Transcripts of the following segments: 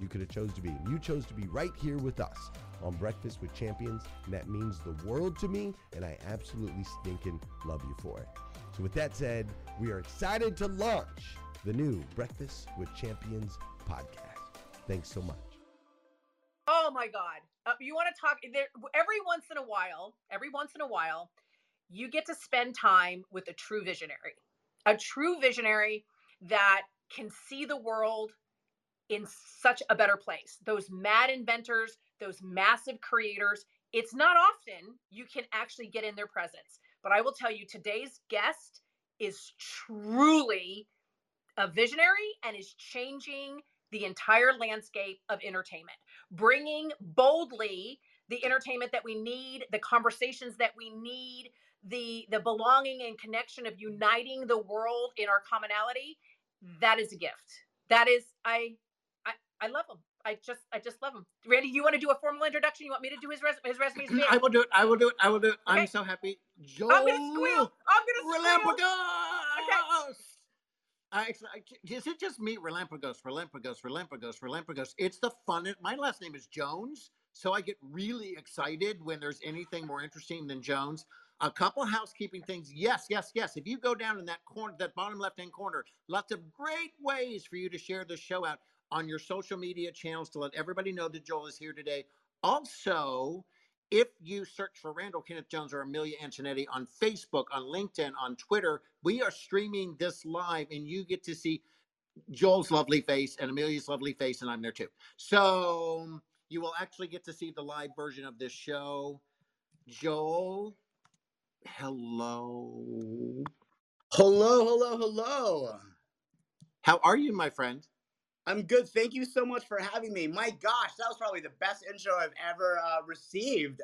you could have chose to be. You chose to be right here with us on Breakfast with Champions, and that means the world to me, and I absolutely stinking love you for it. So with that said, we are excited to launch the new Breakfast with Champions podcast. Thanks so much. Oh my God. Uh, you want to talk there every once in a while, every once in a while, you get to spend time with a true visionary, a true visionary that can see the world in such a better place. Those mad inventors, those massive creators, it's not often you can actually get in their presence. But I will tell you, today's guest is truly a visionary and is changing the entire landscape of entertainment, bringing boldly the entertainment that we need, the conversations that we need, the the belonging and connection of uniting the world in our commonality. That is a gift. That is I I love him. I just I just love him. Randy, you want to do a formal introduction? You want me to do his res- his resume? I will do it. I will do it. I will do it. Okay. I'm so happy. Joel I'm gonna squeal. I'm gonna squeal. Okay. Uh, is it just me? Relampagos, Relampagos, Relampagos, Relampagos. It's the fun. My last name is Jones, so I get really excited when there's anything more interesting than Jones. A couple housekeeping things. Yes, yes, yes. If you go down in that corner, that bottom left hand corner, lots of great ways for you to share the show out on your social media channels to let everybody know that Joel is here today. Also, if you search for Randall Kenneth Jones or Amelia Antonetti on Facebook, on LinkedIn, on Twitter, we are streaming this live and you get to see Joel's lovely face and Amelia's lovely face, and I'm there too. So you will actually get to see the live version of this show. Joel, hello. Hello, hello, hello. How are you, my friend? I'm good. Thank you so much for having me. My gosh, that was probably the best intro I've ever uh, received.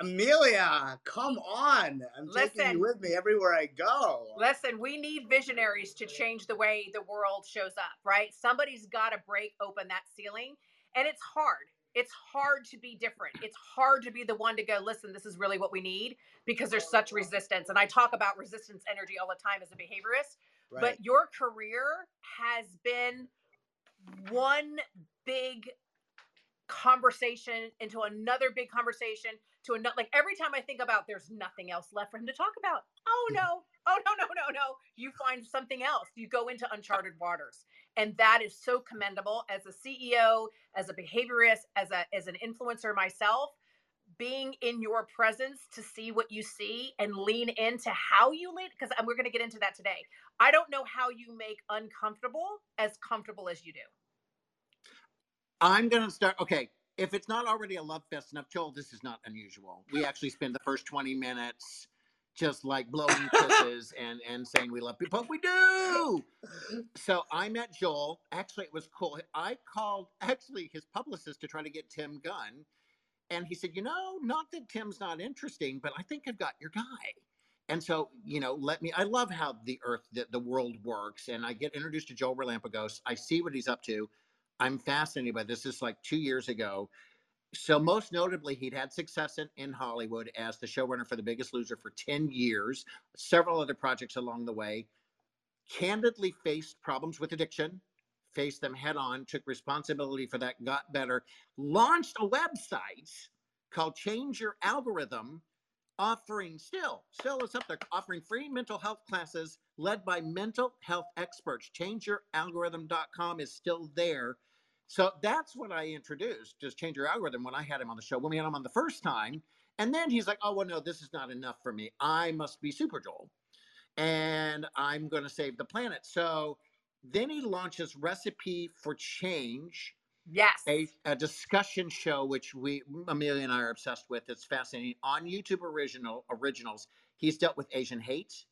Amelia, come on. I'm taking Listen. you with me everywhere I go. Listen, we need visionaries to change the way the world shows up, right? Somebody's got to break open that ceiling. And it's hard. It's hard to be different. It's hard to be the one to go, listen, this is really what we need because there's such resistance. And I talk about resistance energy all the time as a behaviorist, Right. but your career has been one big conversation into another big conversation to another like every time i think about there's nothing else left for him to talk about. Oh hmm. no. Oh no no no no. You find something else. You go into uncharted waters. And that is so commendable as a ceo as a behaviorist as a as an influencer myself being in your presence to see what you see and lean into how you lean because we're going to get into that today i don't know how you make uncomfortable as comfortable as you do I'm going to start. Okay. If it's not already a love fest enough, Joel, this is not unusual. We actually spend the first 20 minutes just like blowing kisses and, and saying we love people. But we do. So I met Joel. Actually, it was cool. I called actually his publicist to try to get Tim Gunn. And he said, you know, not that Tim's not interesting, but I think I've got your guy. And so, you know, let me, I love how the earth, the, the world works. And I get introduced to Joel Relampagos. I see what he's up to. I'm fascinated by this. This is like two years ago. So, most notably, he'd had success in, in Hollywood as the showrunner for The Biggest Loser for 10 years, several other projects along the way. Candidly faced problems with addiction, faced them head on, took responsibility for that, got better, launched a website called Change Your Algorithm, offering still, still is up there, offering free mental health classes led by mental health experts. ChangeYourAlgorithm.com is still there. So that's what I introduced, just change your algorithm when I had him on the show, when we had him on the first time. And then he's like, oh, well, no, this is not enough for me. I must be Super Joel. And I'm going to save the planet. So then he launches Recipe for Change, yes a, a discussion show which we Amelia and I are obsessed with. It's fascinating on YouTube original originals. He's dealt with Asian hate.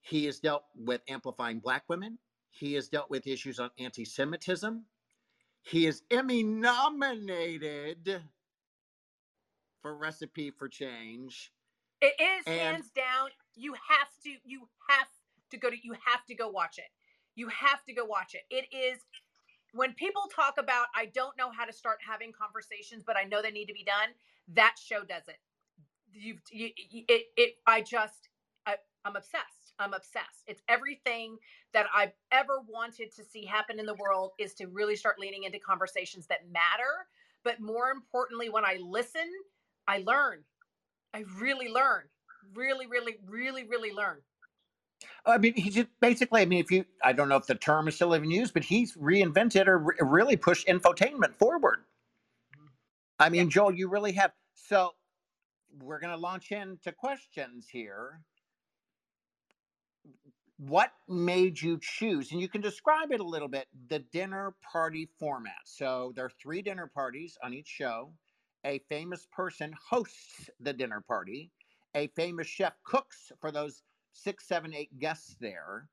He has dealt with amplifying Black women. He has dealt with issues on anti-Semitism. He is Emmy nominated for Recipe for Change. It is And- hands down. You have to. You have to go to. You have to go watch it. You have to go watch it. It is when people talk about I don't know how to start having conversations, but I know they need to be done. That show does it. You've you, it. It. I just. I, I'm obsessed. I'm obsessed. It's everything that I've ever wanted to see happen in the world is to really start leaning into conversations that matter. But more importantly, when I listen, I learn. I really learn. Really, really, really, really learn. I mean, he just basically, I mean, if you, I don't know if the term is still even used, but he's reinvented or re- really pushed infotainment forward. I mean, Joel, you really have. So we're going to launch into questions here. What made you choose, and you can describe it a little bit, the dinner party format? So there are three dinner parties on each show. A famous person hosts the dinner party. A famous chef cooks for those six, seven, eight guests there.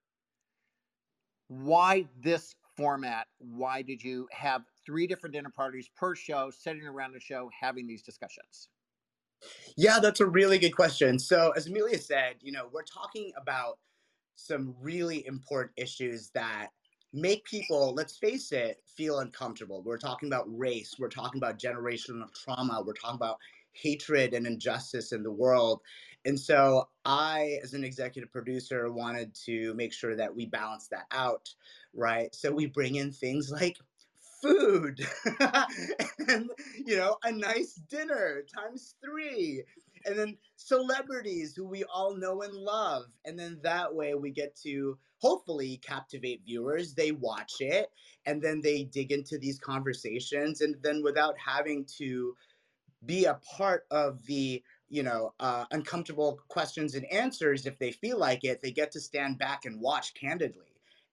Why this format? Why did you have three different dinner parties per show, sitting around the show, having these discussions? Yeah, that's a really good question. So, as Amelia said, you know, we're talking about some really important issues that make people, let's face it, feel uncomfortable. We're talking about race, we're talking about generational trauma, we're talking about hatred and injustice in the world. And so, I, as an executive producer, wanted to make sure that we balance that out, right? So, we bring in things like food and you know a nice dinner times three and then celebrities who we all know and love. And then that way we get to hopefully captivate viewers. They watch it and then they dig into these conversations. And then without having to be a part of the you know uh, uncomfortable questions and answers if they feel like it they get to stand back and watch candidly.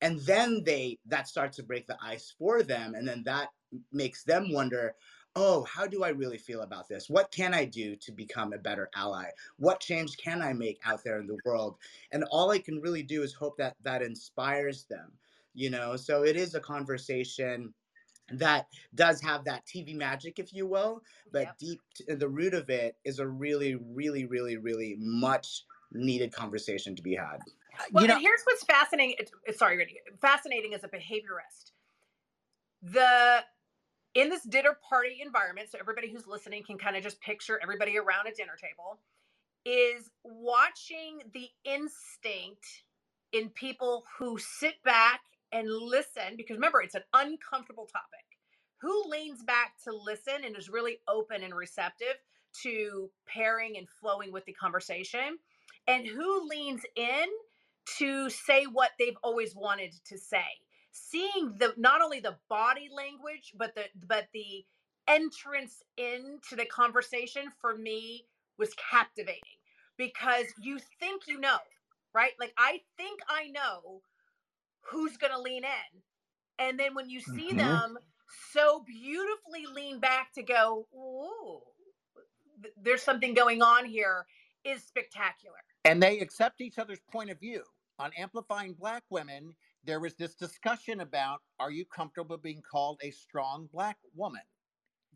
And then they that starts to break the ice for them and then that makes them wonder oh how do i really feel about this? What can i do to become a better ally? What change can i make out there in the world? And all i can really do is hope that that inspires them you know? So it is a conversation that does have that TV magic, if you will, but yep. deep in the root of it is a really, really, really, really much needed conversation to be had. Uh, well, you know, and here's what's fascinating. Uh, sorry, fascinating as a behaviorist. The in this dinner party environment, so everybody who's listening can kind of just picture everybody around a dinner table, is watching the instinct in people who sit back and listen because remember it's an uncomfortable topic. Who leans back to listen and is really open and receptive to pairing and flowing with the conversation? And who leans in to say what they've always wanted to say? Seeing the not only the body language but the but the entrance into the conversation for me was captivating. Because you think you know right? Like i think i know who's going to lean in. And then when you see mm-hmm. them so beautifully lean back to go, ooh, there's something going on here is spectacular. And they accept each other's point of view. On Amplifying Black Women, there was this discussion about are you comfortable being called a strong black woman?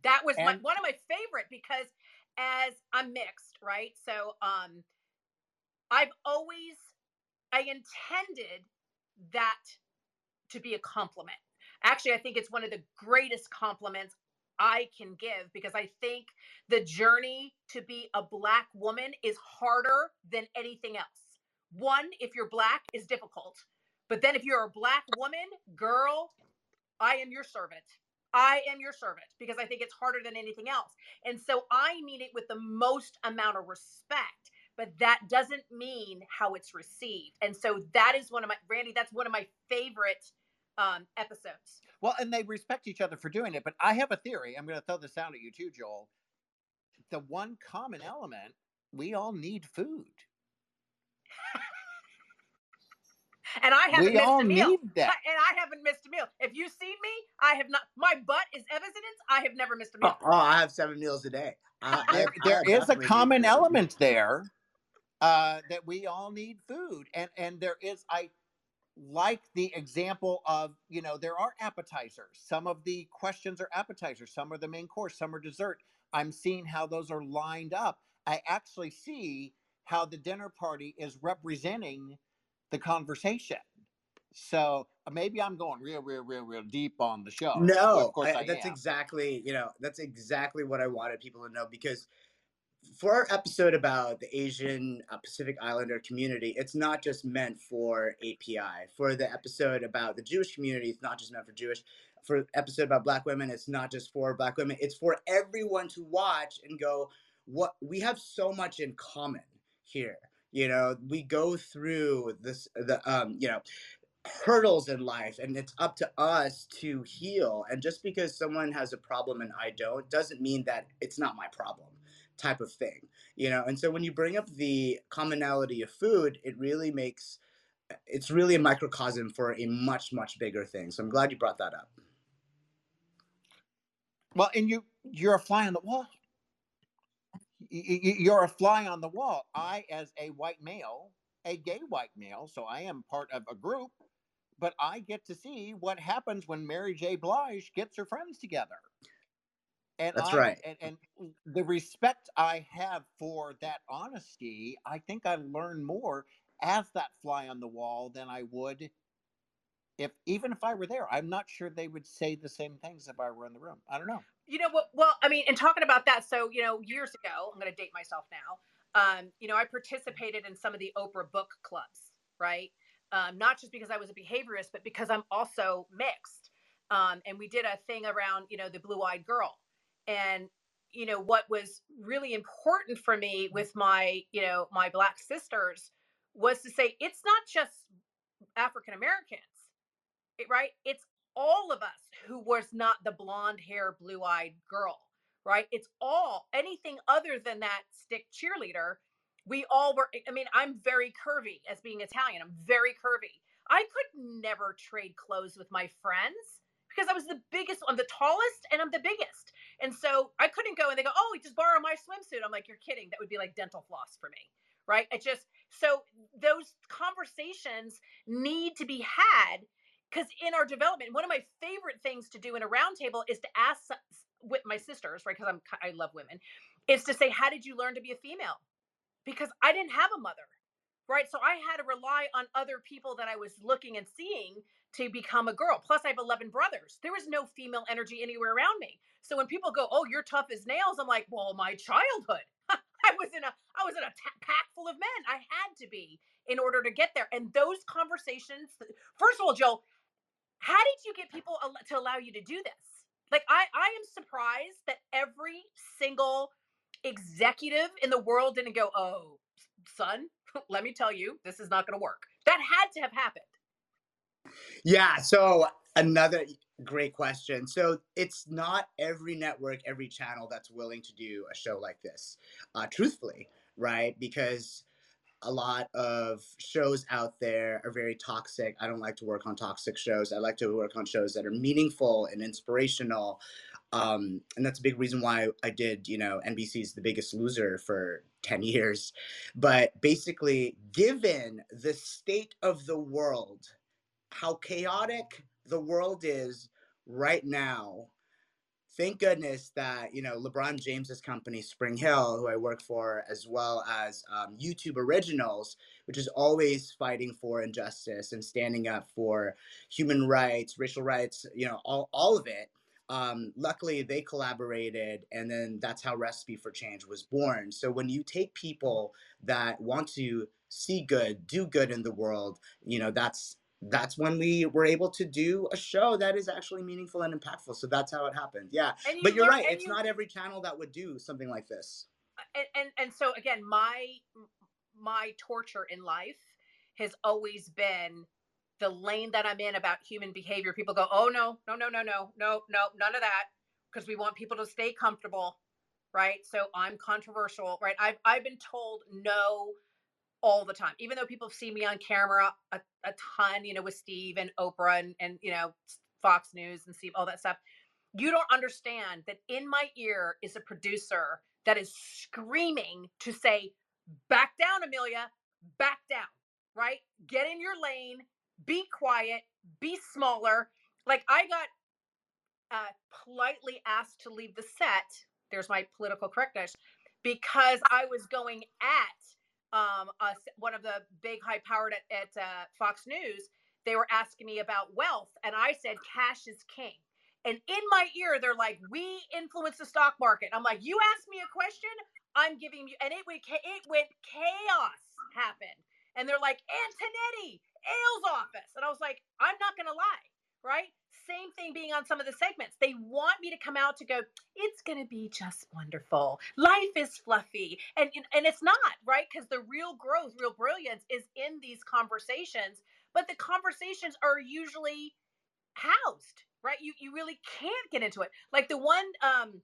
That was and, my, one of my favorite because as I'm mixed, right? So um I've always I intended that to be a compliment. Actually, I think it's one of the greatest compliments I can give because I think the journey to be a black woman is harder than anything else. One, if you're black, is difficult. But then if you're a black woman, girl, I am your servant. I am your servant because I think it's harder than anything else. And so I mean it with the most amount of respect but that doesn't mean how it's received. And so that is one of my Randy, that's one of my favorite um, episodes. Well, and they respect each other for doing it. But I have a theory. I'm going to throw this out at you too, Joel. The one common element we all need food. and I haven't we missed a meal. Need that. And I haven't missed a meal. If you've seen me, I have not. My butt is evidence. I have never missed a meal. Oh, oh I have seven meals a day. Uh, there, there is a common element there uh, that we all need food, and and there is I like the example of you know there are appetizers. Some of the questions are appetizers, some are the main course, some are dessert. I'm seeing how those are lined up. I actually see how the dinner party is representing the conversation. So uh, maybe I'm going real, real, real, real deep on the show. No, well, of course I, I that's am. exactly you know that's exactly what I wanted people to know because for our episode about the Asian uh, Pacific Islander community, it's not just meant for API. For the episode about the Jewish community, it's not just meant for Jewish. For episode about Black women, it's not just for Black women. It's for everyone to watch and go, what we have so much in common here. You know, we go through this, the um, you know, hurdles in life and it's up to us to heal and just because someone has a problem and i don't doesn't mean that it's not my problem type of thing you know? And so when you bring up the commonality of food it really makes uh, it's really a microcosm for a much much bigger thing. So i'm glad you brought that up. Well and you you're a fly on the wall. You're a fly on the wall. I as a white male a gay white male so i am part of a group but i get to see what happens when mary j. Blige gets her friends together and That's I, right. And, and the respect I have for that honesty, I think I learn more as that fly on the wall than I would if even if I were there. I'm not sure they would say the same things if I were in the room. I don't know. You know what? Well, I mean, and talking about that, so you know, years ago, I'm going to date myself now. Um, you know, I participated in some of the Oprah book clubs, right? Um, not just because I was a behaviorist, but because I'm also mixed. Um, and we did a thing around, you know, the blue eyed girl and you know what was really important for me mm-hmm. with my you know my black sisters was to say it's not just african americans right? It's all of us who was not the blonde hair blue eyed girl right? It's all anything other than that stick cheerleader we all were i mean i'm very curvy as being italian i'm very curvy. I could never trade clothes with my friends because i was the biggest i'm the tallest and i'm the biggest and so I couldn't go and they go, oh, just borrow my swimsuit. I'm like, you're kidding. That would be like dental floss for me. Right. It just, so those conversations need to be had because in our development, one of my favorite things to do in a roundtable is to ask with my sisters, right? Because I'm, I love women, is to say, how did you learn to be a female? Because I didn't have a mother right? So I had to rely on other people that I was looking and seeing to become a girl. Plus, I have 11 brothers. There was no female energy anywhere around me. So when people go, "Oh, you're tough as nails," I'm like, "Well, my childhood. I was in a I was in a t- pack full of men. I had to be in order to get there." And those conversations. First of all, Joe, how did you get people to allow you to do this? Like, I I am surprised that every single executive in the world didn't go, "Oh, son, let me tell you, this is not going to work. That had to have happened. Yeah. So, another great question. So, it's not every network, every channel that's willing to do a show like this, uh, truthfully, right? Because a lot of shows out there are very toxic. I don't like to work on toxic shows. I like to work on shows that are meaningful and inspirational. Um, and that's a big reason why I did, you know, NBC's The Biggest Loser for 10 years. But basically, given the state of the world, how chaotic the world is right now, thank goodness that, you know, LeBron James's company, Spring Hill, who I work for, as well as um, YouTube Originals, which is always fighting for injustice and standing up for human rights, racial rights, you know, all, all of it. Um, luckily they collaborated and then that's how recipe for change was born. So when you take people that want to see good do good in the world you know that's that's when we were able to do a show that is actually meaningful and impactful. So that's how it happened. Yeah. You but you're learn, right. It's you, not every channel that would do something like this. Uh, and, and and so again, my my torture in life has always been the lane that I'm in about human behavior. People go, "Oh no, no, no, no, no, no, no, none of that," because we want people to stay comfortable, right? So I'm controversial, right? I've I've been told no all the time, even though people see me on camera a, a ton, you know, with Steve and Oprah and, and, you know, Fox News and Steve, all that stuff. You don't understand that in my ear is a producer that is screaming to say, back down, Amelia, back down, right? Get in your lane, be quiet, be smaller. Like I got uh, politely asked to leave the set. There's my political correctness because I was going at um, one of the big high powered at, at uh, Fox News. They were asking me about wealth, and I said cash is king. And in my ear, they're like, "We influence the stock market." I'm like, "You asked me a question, I'm giving you," and it went it went chaos happened. And they're like, "Antonetti, Ailes office. And I was like, I'm not to lie, right? Same thing being on some of the segments. They want me to come out to go, it's going to be just wonderful. Life is fluffy. And, and it's not, right? Because the real growth, real brilliance is in these conversations. But the conversations are usually housed, right? You, you really can't get into it. Like the one, um,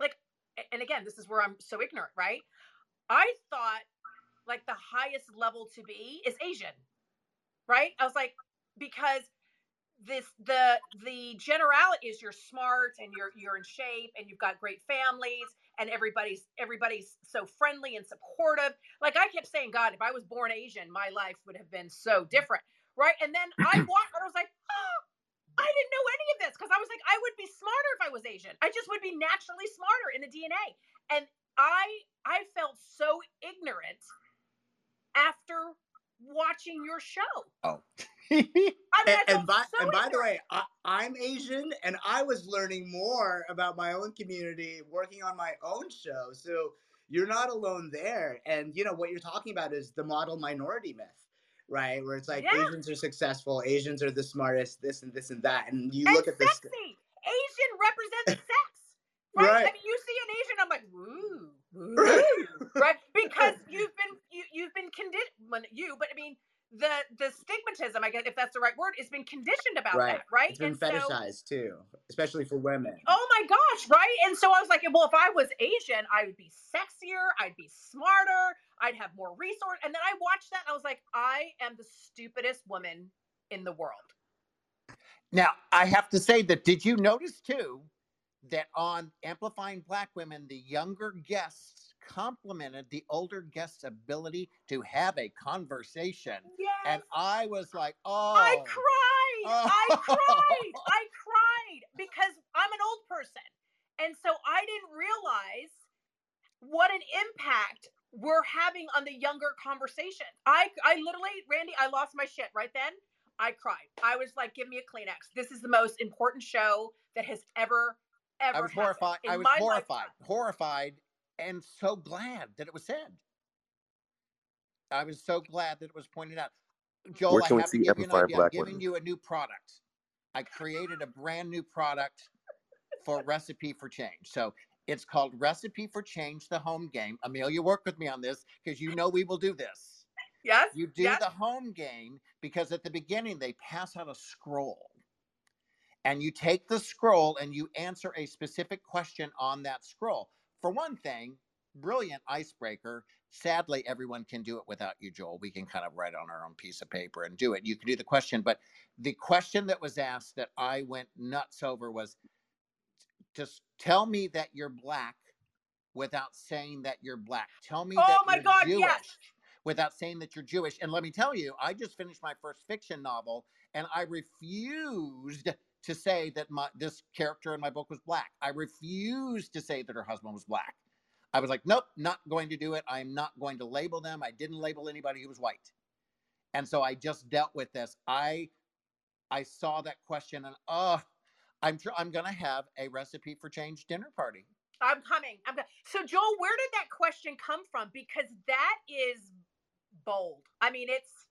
like, and again, this is where I'm so ignorant, right? I thought like the highest level to be is Asian, right? I was like, because this the the generality is you're smart and you're you're in shape and you've got great families and everybody's everybody's so friendly and supportive. Like I kept saying, God, if I was born Asian, my life would have been so different, right? And then I walked, I was like, oh, I didn't know any of this because I was like, I would be smarter if I was Asian. I just would be naturally smarter in the DNA. And I I felt so ignorant after watching your show. Oh. and, and, by, so and by the way, I, am Asian, and I was learning more about my own community working on my own show. So you're not alone there. And you know what you're talking about is the model minority myth, right? Where it's like yeah. Asians are successful, Asians are the smartest, this and this and that. And you and look at sexy. this. Asian represents sex. Right? right? I mean, you see an Asian, I'm like, ooh, ooh right? Because you've been you, you've been conditioned, you, but I mean guess if that's the right word, it's been conditioned about Right. that, right? It's been And so- fetishized too, especially for women. Oh my gosh, right? And so I was like, well, if I was Asian, I would be sexier, I'd be smarter, I'd have more resource. And then I watched that and I was like, I am the stupidest woman in the world. Now, I have to say that did you notice too that on Amplifying Black Women, the younger guests complimented the older guests' ability to have a conversation? Yes. And I was like, oh. I cried. I Oh. cried. I cried because I'm an old person. And so I didn't realize what an impact we're having on the younger conversation. I I literally, Randy, I lost my shit right then. I cried. I was like, give me a Kleenex. This is the most important show that has ever, ever I was happened horrified. in I was horrified, lifetime. horrified, and so glad that it was said. I was so glad that it was pointed out. Joel, Where I can we have to see give you an idea. Black I'm giving you a new product. I created a brand new product for Recipe for Change. So it's called Recipe for Change, the home game. Amelia, work with me on this because you know we will do this. Yes. You do yes. the home game because at the beginning they pass out a scroll. And you take the scroll and you answer a specific question on that scroll. For one thing, brilliant icebreaker. Sadly, everyone can do it without you, Joel. We can kind of write on our own piece of paper and do it. You can do the question, but the question that was asked that I went nuts over was just tell me that you're black without saying that you're black. Tell me Oh that my you're God, Jewish yes. without saying that you're Jewish. And let me tell you, I just finished my first fiction novel and I refused to say that my this character in my book was black. I refused to say that her husband was black. I was like, nope, not going to do it. I'm not going to label them. I didn't label anybody who was white. And so I just dealt with this. I I saw that question and oh, I'm tr- I'm gonna have a recipe for change dinner party. I'm coming. I'm so Joel, where did that question come from? Because that is bold. I mean, it's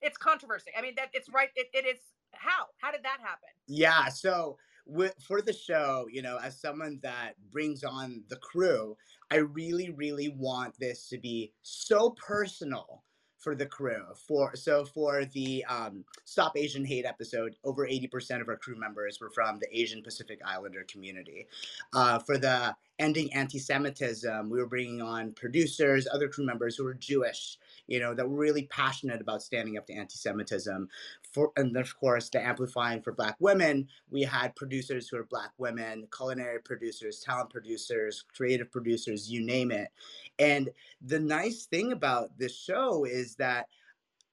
it's controversy. I mean, that it's right. It, it is how? How did that happen? Yeah. So with, for the show, you know, as someone that brings on the crew, I really, really want this to be so personal for the crew. For so for the um, Stop Asian Hate episode, over eighty percent of our crew members were from the Asian Pacific Islander community. Uh, for the ending anti-Semitism, we were bringing on producers, other crew members who were Jewish. You know, that were really passionate about standing up to anti-Semitism. For and of course, the amplifying for Black women, we had producers who are Black women, culinary producers, talent producers, creative producers, you name it. And the nice thing about this show is that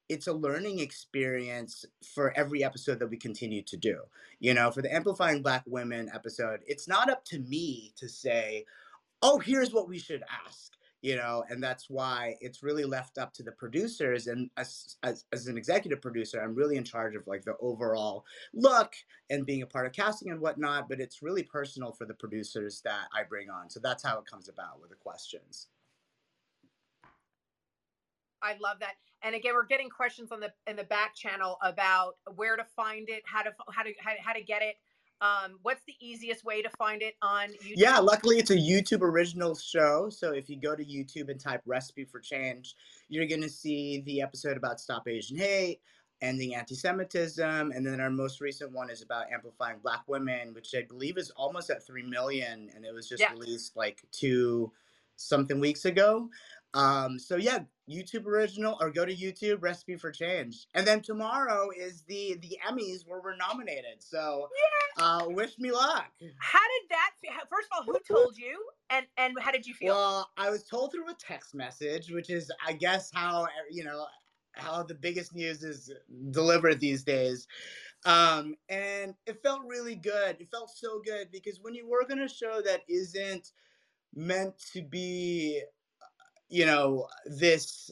it's a learning experience for every episode that we continue to do. You know, for the Amplifying Black Women episode, it's not up to me to say, oh, here's what we should ask. You know, and that's why it's really left up to the producers. And as, as, as an executive producer, I'm really in charge of like the overall look and being a part of casting and whatnot. But it's really personal for the producers that I bring on. So that's how it comes about with the questions. I love that. And again, we're getting questions on the in the back channel about where to find it, how to how to how, how to get it. Um, what's the easiest way to find it on YouTube? Yeah, luckily it's a YouTube original show. So if you go to YouTube and type recipe for change, you're going to see the episode about Stop Asian Hate, ending anti Semitism. And then our most recent one is about amplifying Black women, which I believe is almost at 3 million. And it was just Yeah. released like two something weeks ago. Um, so yeah, YouTube original or go to YouTube recipe for change. And then tomorrow is the the Emmys where we're nominated. So uh, wish me luck. How did that? fe- how- First of all, who told you, and and how did you feel? Well, I was told through a text message, which is, I guess, how you know how the biggest news is delivered these days. Um, and it felt really good. It felt so good because when you work on a show that isn't meant to be, you know, this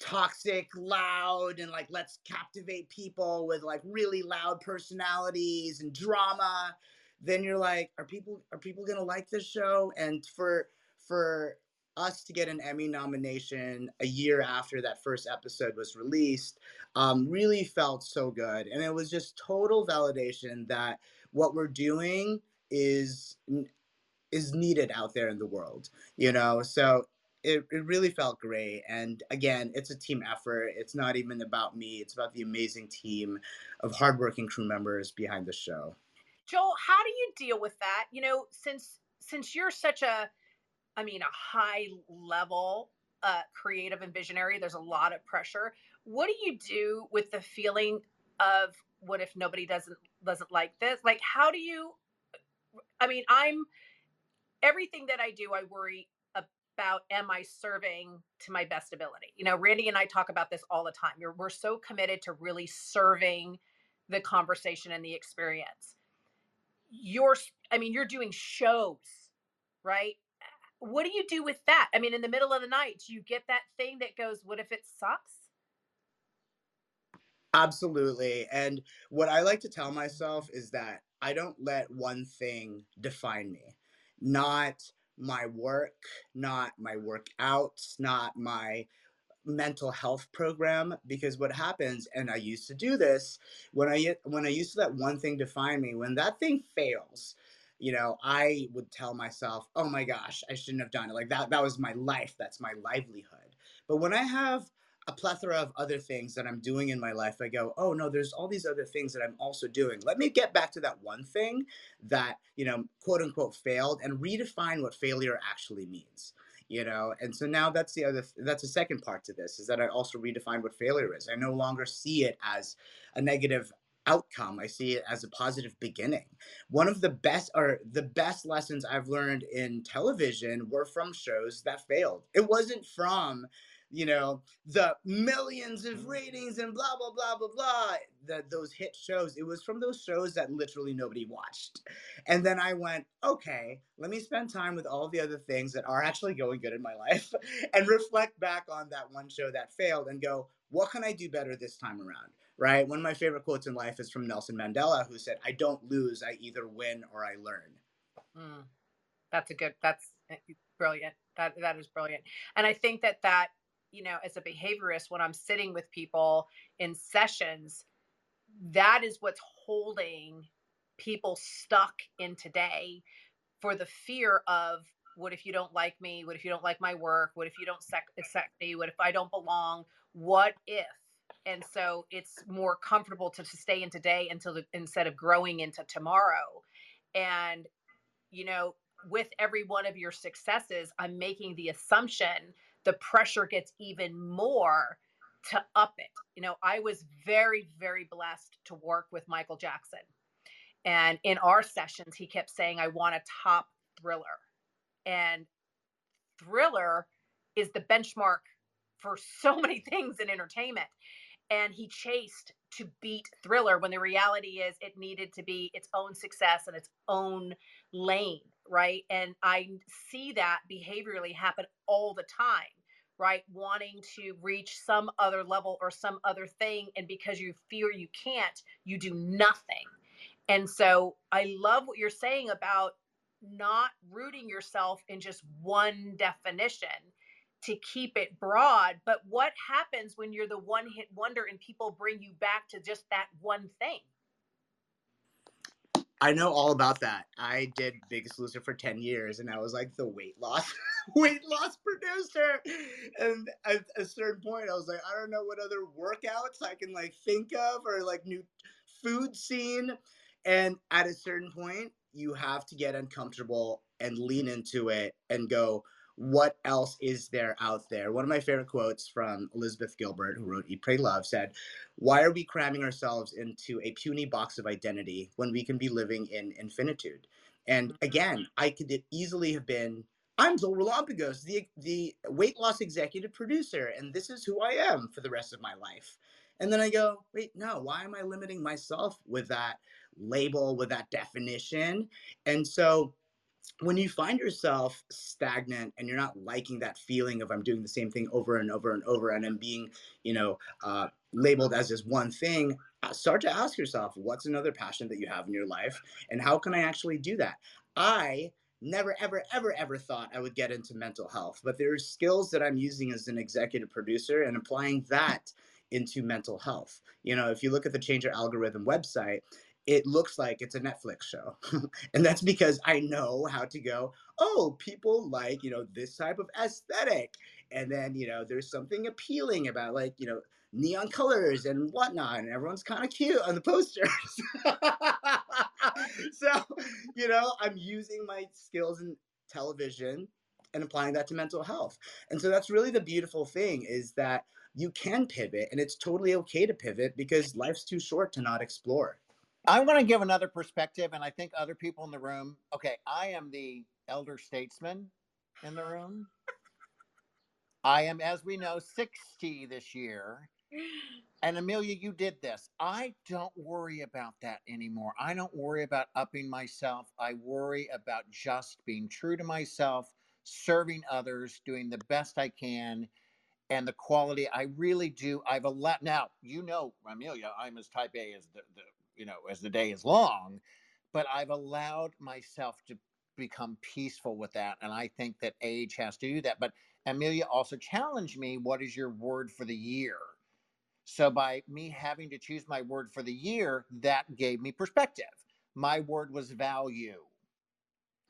toxic, loud, and like let's captivate people with like really loud personalities and drama, then you're like, are people are people gonna like this show? And for for us to get an Emmy nomination a year after that first episode was released, um, really felt so good, and it was just total validation that what we're doing is is needed out there in the world. You know, so it, it really felt great. And again, it's a team effort. It's not even about me, it's about the amazing team of hardworking crew members behind the show. Joel, how do you deal with that? You know, since since you're such a I mean, a high level uh, creative and visionary, there's a lot of pressure. What do you do with the feeling of what if nobody doesn't doesn't like this? Like, how do you? I mean, I'm everything that I do. I worry about am I serving to my best ability? You know, Randy and I talk about this all the time. We're, we're so committed to really serving the conversation and the experience. You're, I mean, you're doing shows, right? What do you do with that? I mean, in the middle of the night, do you get that thing that goes, what if it sucks? Absolutely. And what I like to tell myself is that I don't let one thing define me. Not my work, not my workouts, not my mental health program because what happens and I used to do this when I when I used to let one thing define me when that thing fails you know I would tell myself oh my gosh I shouldn't have done it like that that was my life that's my livelihood. But when I have a plethora of other things that I'm doing in my life, I go, oh no, there's all these other things that I'm also doing. Let me get back to that one thing that, you know, quote unquote failed and redefine what failure actually means. You know, and so now that's the other that's the second part to this is that I also redefine what failure is. I no longer see it as a negative outcome. I see it as a positive beginning. One of the best or the best lessons I've learned in television were from shows that failed. It wasn't from you know, the millions of ratings and blah blah blah blah blah. That those hit shows. It was from those shows that literally nobody watched. And then I went, okay, let me spend time with all the other things that are actually going good in my life and reflect back on that one show that failed and go, what can I do better this time around? Right? One of my favorite quotes in life is from Nelson Mandela, who said, I don't lose, I either win or I learn. Mm, that's a good, that's eh, brilliant. That, that is brilliant. And I think that that you know, as a behaviorist, when I'm sitting with people in sessions, that is what's holding people stuck in today for the fear of what if you don't like me? What if you don't like my work? What if you don't accept me? What if I don't belong? What if? And so it's more comfortable to, to stay in today until the, instead of growing into tomorrow. And, you know, with every one of your successes, I'm making the assumption the pressure gets even more to up it. You know, I was very, very blessed to work with Michael Jackson. And in our sessions, he kept saying, I want a top thriller. And thriller is the benchmark for so many things in entertainment. And he chased to beat thriller when the reality is it needed to be its own success and its own lane, right? And I see that behaviorally happen all the time right? Wanting to reach some other level or some other thing. And because you fear you can't, you do nothing. And so I love what you're saying about not rooting yourself in just one definition to keep it broad. But what happens when you're the one hit wonder and people bring you back to just that one thing? I know all about that. I did Biggest Loser for 10 years and I was like the weight loss weight loss producer. And at a certain point I was like, I don't know what other workouts I can like think of or like new food scene. And at a certain point, you have to get uncomfortable and lean into it and go, what else is there out there? One of my favorite quotes from Elizabeth Gilbert, who wrote Eat, Pray, Love, said, Why are we cramming ourselves into a puny box of identity when we can be living in infinitude? And mm-hmm. again, I could easily have been, I'm Relampagos, the, the weight loss executive producer, and this is who I am for the rest of my life. And then I go, wait, no, why am I limiting myself with that label, with that definition? And so when you find yourself stagnant and you're not liking that feeling of I'm doing the same thing over and over and over and I'm being, you know, uh, labeled as this one thing, start to ask yourself, what's another passion that you have in your life and how can I actually do that? I never, ever, ever, ever thought I would get into mental health, but there are skills that I'm using as an executive producer and applying that into mental health. You know, if you look at the Change Your Algorithm website, it looks like it's a Netflix show. and that's because I know how to go, oh, people like, you know, this type of aesthetic. And then, you know, there's something appealing about like, you know, neon colors and whatnot, and everyone's kind of cute on the posters. so, you know, I'm using my skills in television and applying that to mental health. And so that's really the beautiful thing is that you can pivot and it's totally okay to pivot because life's too short to not explore. I want to give another perspective, and I think other people in the room. Okay, I am the elder statesman in the room. I am, as we know, 60 this year. And Amelia, you did this. I don't worry about that anymore. I don't worry about upping myself. I worry about just being true to myself, serving others, doing the best I can, and the quality. I really do. I've a lot now. You know, Amelia, I'm as type A as the, the you know as the day is long, but I've allowed myself to become peaceful with that, and I think that age has to do that. But Amelia also challenged me. What is your word for the year? So by me having to choose my word for the year, that gave me perspective. My word was value.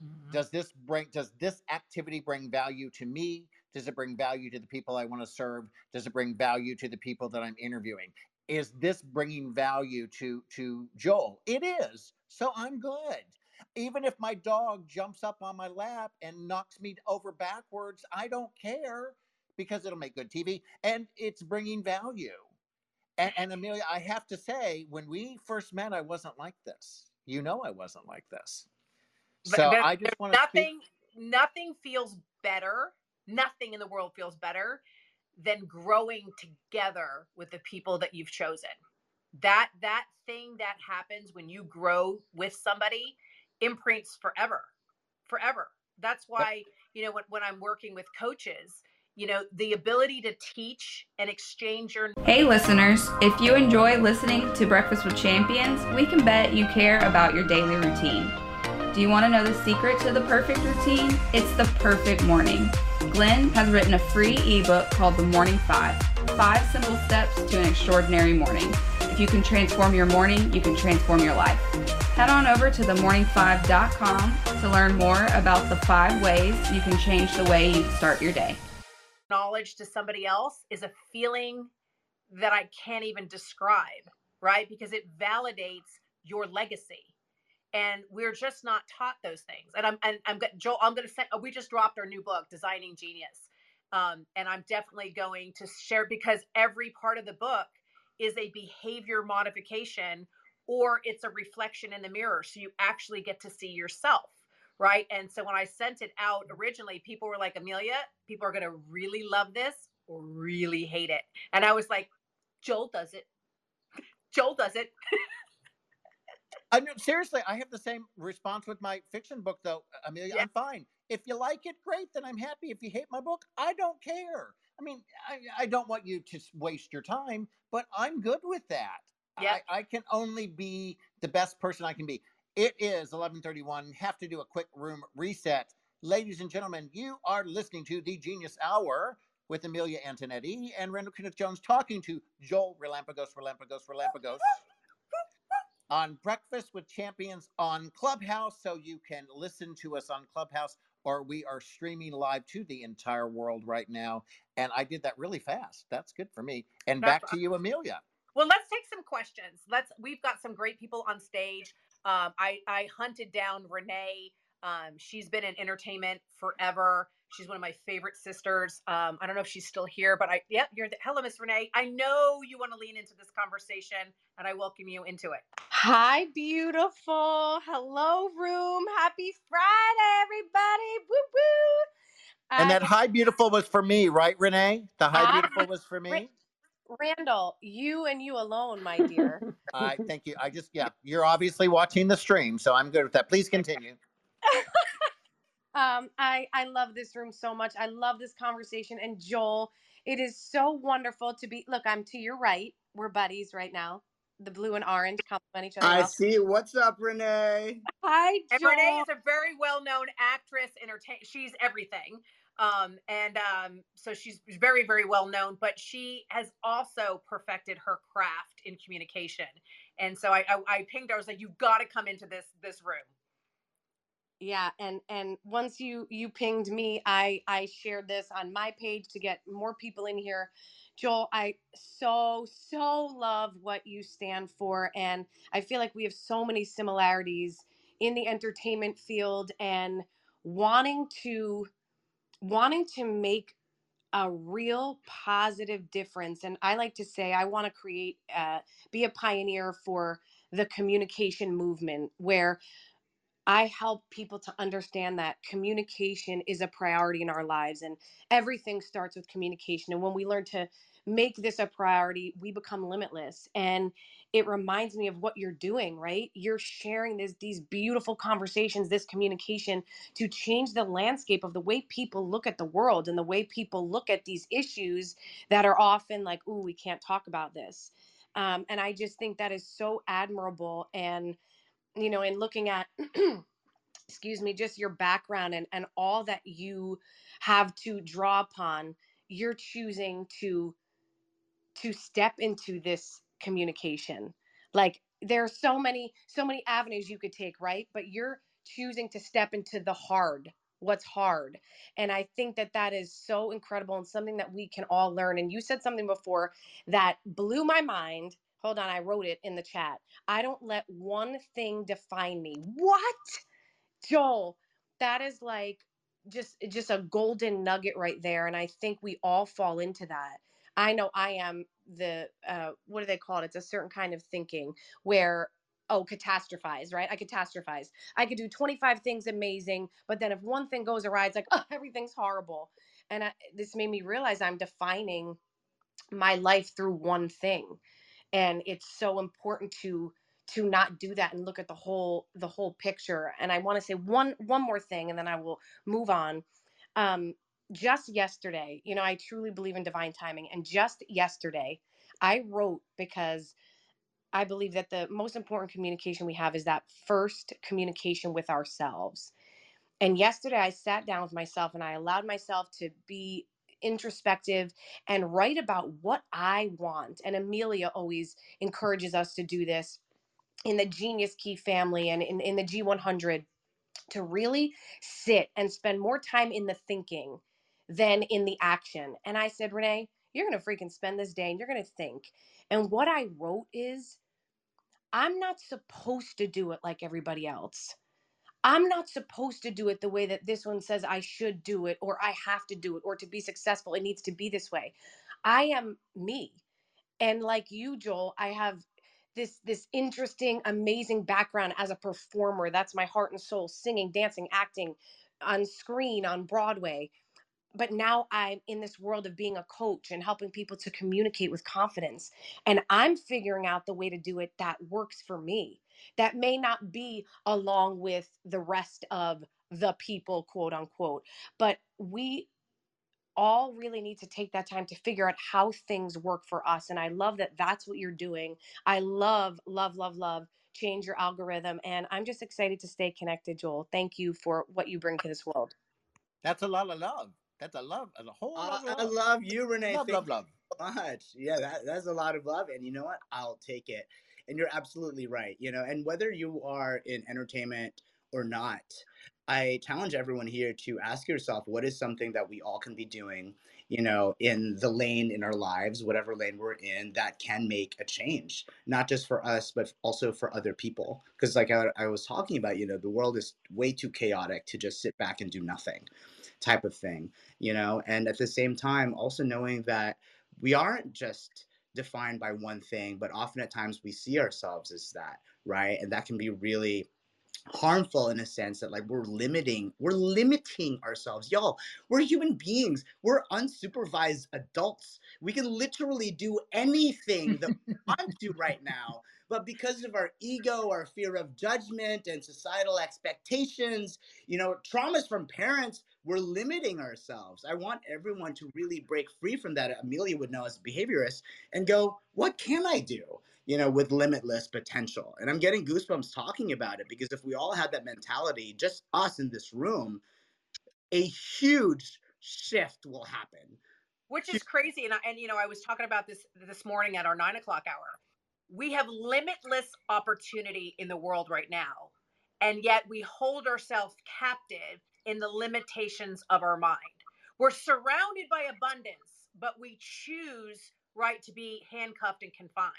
Mm-hmm. Does this bring does this activity bring value to me? Does it bring value to the people I want to serve? Does it bring value to the people that I'm interviewing? Is this bringing value to to Joel? It is. So I'm good. Even if my dog jumps up on my lap and knocks me over backwards, I don't care because it'll make good TV and it's bringing value. And, and Amelia, I have to say, when we first met, I wasn't like this. You know, I wasn't like this. So I just want to nothing. Speak... Nothing feels better. Nothing in the world feels better than growing together with the people that you've chosen. That that thing that happens when you grow with somebody imprints forever, forever. That's why you know when, when I'm working with coaches you know, the ability to teach and exchange your. Hey, listeners, if you enjoy listening to Breakfast with Champions, we can bet you care about your daily routine. Do you want to know the secret to the perfect routine? It's the perfect morning. Glenn has written a free ebook called The Morning Five Five Simple Steps to an Extraordinary Morning. If you can transform your morning, you can transform your life. Head on over to themorning5.com to learn more about the five ways you can change the way you start your day knowledge to somebody else is a feeling that I can't even describe, right? Because it validates your legacy. And we're just not taught those things. And I'm and I'm Joel, I'm gonna send we just dropped our new book, Designing Genius. Um, and I'm definitely going to share because every part of the book is a behavior modification or it's a reflection in the mirror. So you actually get to see yourself right? And so when I sent it out originally, people were like, Amelia, people are going to really love this or really hate it. And I was like, Joel does it. Joel does it. I mean, seriously, I have the same response with my fiction book, though. Uh, Amelia, yeah. I'm fine. If you like it, great. Then I'm happy. If you hate my book, I don't care. I mean, I, I don't want you to waste your time, but I'm good with that. Yeah. I, I can only be the best person I can be. It is 11:31. Have to do a quick room reset. Ladies and gentlemen, you are listening to the Genius Hour with Amelia Antonetti and Randall Kenneth Jones talking to Joel Relampagos, Relampagos, Relampagos on Breakfast with Champions on Clubhouse. So you can listen to us on Clubhouse or we are streaming live to the entire world right now. And I did that really fast. That's good for me. And back to you, Amelia. Well, let's take some questions. Let's we've got some great people on stage. Um, I, I hunted down Renee. Um, she's been in entertainment forever. She's one of my favorite sisters. Um, I don't know if she's still here, but I, yeah, you're the, hello, Miss Renee. I know you want to lean into this conversation and I welcome you into it. Hi, beautiful. Hello, room. Happy Friday, everybody. Woo woo. And that hi, beautiful was for me, right, Renee? The hi, beautiful was for me. Randall, you and you alone, my dear. I thank you. I just yeah, you're obviously watching the stream, so I'm good with that. Please continue. um, I I love this room so much. I love this conversation. And Joel, it is so wonderful to be. Look, I'm to your right. We're buddies right now. The blue and orange complement each other. I well. see. What's up, Renee? Hi, Joel. And Renee is a very well-known actress, entertain. She's everything. Um, and um, so she's very, very well known, but she has also perfected her craft in communication. And so I, I, I pinged her. I was like, "You've got to come into this this room." Yeah, and and once you you pinged me, I I shared this on my page to get more people in here. Joel, I so so love what you stand for and I feel like we have so many similarities in the entertainment field and wanting to wanting to make a real positive difference and i like to say i want to create uh, be a pioneer for the communication movement where I help people to understand that communication is a priority in our lives and everything starts with communication. And when we learn to make this a priority, we become limitless. And it reminds me of what you're doing, right? You're sharing this these beautiful conversations, this communication to change the landscape of the way people look at the world and the way people look at these issues that are often like, "Ooh, we can't talk about this." Um, and I just think that is so admirable and you know, in looking at excuse me, just your background and, and all that you have to draw upon, you're choosing to to step into this communication. Like there are so many, so many avenues you could take, right? But you're choosing to step into the hard, what's hard. And I think that that is so incredible and something that we can all learn. And you said something before that blew my mind Hold on, I wrote it in the chat. I don't let one thing define me. What? Joel, that is like just just a golden nugget right there and I think we all fall into that. I know I am the uh what do they call it? It's a certain kind of thinking where oh catastrophize right i catastrophize i could do 25 things amazing but then if one thing goes awry it's like oh everything's horrible and I, this made me realize i'm defining my life through one thing and it's so important to to not do that and look at the whole the whole picture and i want to say one one more thing and then i will move on. Um just yesterday you know i truly believe in divine timing and just yesterday i wrote because i believe that the most important communication we have is that first communication with ourselves. And yesterday i sat down with myself and i allowed myself to be introspective and write about what I want. And Amelia always encourages us to do this in the Genius Key family and in, in the G100 to really sit and spend more time in the thinking than in the action. And I said, Renee, you're going to freaking spend this day and you're going to think. And what I wrote is, I'm not supposed to do it like everybody else. I'm not supposed to do it the way that this one says I should do it or I have to do it or to be successful it needs to be this way. I am me. And like you Joel, I have this this interesting amazing background as a performer. That's my heart and soul, singing, dancing, acting on screen on Broadway but now I'm in this world of being a coach and helping people to communicate with confidence. And I'm figuring out the way to do it that works for me. That may not be along with the rest of the people, quote unquote, but we all really need to take that time to figure out how things work for us. And I love that that's what you're doing. I love, love, love, love change your algorithm. And I'm just excited to stay connected, Joel. Thank you for what you bring to this world. That's a lot of love. That's a love, a whole Uh, lot I of love. love you, Renee. Love, Thank love, love. so much. Yeah, that, that's a lot of love. And you know what? I'll take it. And you're absolutely right. You know, and whether you are in entertainment or not, I challenge everyone here to ask yourself what is something that we all can be doing, you know, in the lane in our lives, whatever lane we're in, that can make a change, not just for us, but also for other people. Because, like I, I was talking about, you know, the world is way too chaotic to just sit back and do nothing, type of thing, you know, and at the same time, also knowing that we aren't just defined by one thing, but often at times we see ourselves as that, right? And that can be really harmful in a sense that like we're limiting we're limiting ourselves. Y'all we're human beings. We're unsupervised adults. We can literally do anything that we want to right now but because of our ego our fear of judgment and societal expectations you know traumas from parents we're limiting ourselves i want everyone to really break free from that amelia would know as a behaviorist and go what can i do you know, with limitless potential. And I'm getting goosebumps talking about it because if we all had that mentality, just us in this room, a huge shift will happen. which is crazy. And I, and you know, I was talking about this this morning at our nine o'clock hour. we have limitless opportunity in the world right now and yet we hold ourselves captive in the limitations of our mind we're surrounded by abundance but we choose right to be handcuffed and confined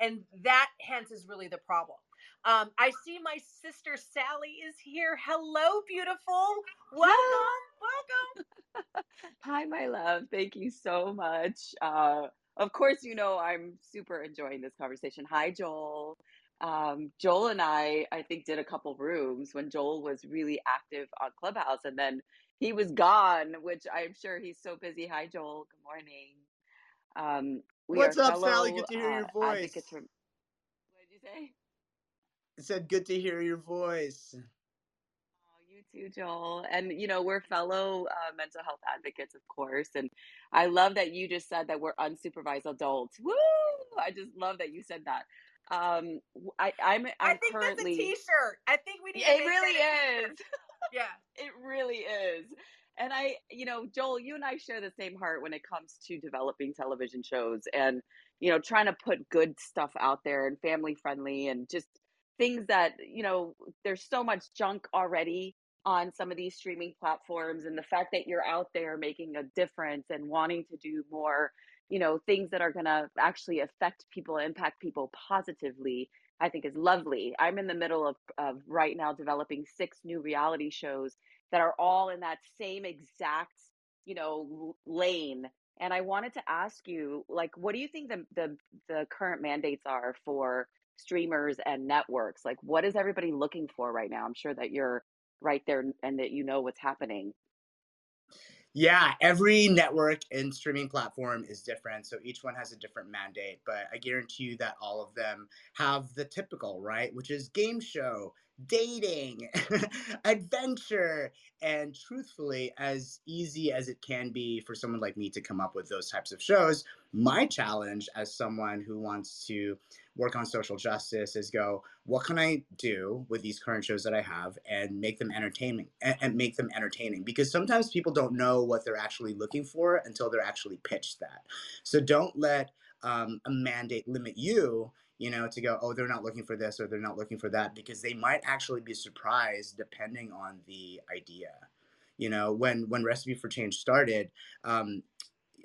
and that hence is really the problem um, i see my sister sally is here hello beautiful welcome welcome Hi, my love. Thank you so much. Uh, of course, you know I'm super enjoying this conversation. Hi, Joel. Um, Joel and I, I think, did a couple rooms when Joel was really active on Clubhouse, and then he was gone, which I'm sure he's so busy. Hi, Joel. Good morning. Um, What's up, Sally? fellow Good to hear your uh, voice. advocates from. What did you say? I said, good to hear your voice. Oh, you too, Joel. And you know, we're fellow uh, mental health advocates, of course. And I love that you just said that we're unsupervised adults. Woo! I just love that you said that. Um, I, I'm I'm I'm think that's a currently. t-shirt i think we need to It really that a t-shirt. is. yeah It really is. And I, you know, Joel, you and I share the same heart when it comes to developing television shows and, you know, trying to put good stuff out there and family friendly and just things that, you know, there's so much junk already on some of these streaming platforms. And the fact that you're out there making a difference and wanting to do more, you know, things that are going to actually affect people, impact people positively, I think is lovely. I'm in the middle of, of right now developing six new reality shows that are all in that same exact you know lane and i wanted to ask you like what do you think the the, the current mandates are for streamers and networks? Like what is everybody looking for right now? I'm sure that you're right there and that you know what's happening Yeah, every network and streaming platform is different. So each one has a different mandate, but I guarantee you that all of them have the typical, right? Which is game show, dating, adventure, and truthfully, as easy as it can be for someone like me to come up with those types of shows, my challenge as someone who wants to work on social justice is go, what can I do with these current shows that I have and make them entertaining and, make them entertaining? Because sometimes people don't know what they're actually looking for until they're actually pitched that. So don't let um, a mandate limit you, you know, to go, oh, they're not looking for this or they're not looking for that, because they might actually be surprised depending on the idea. You know, when when Recipe for Change started, um,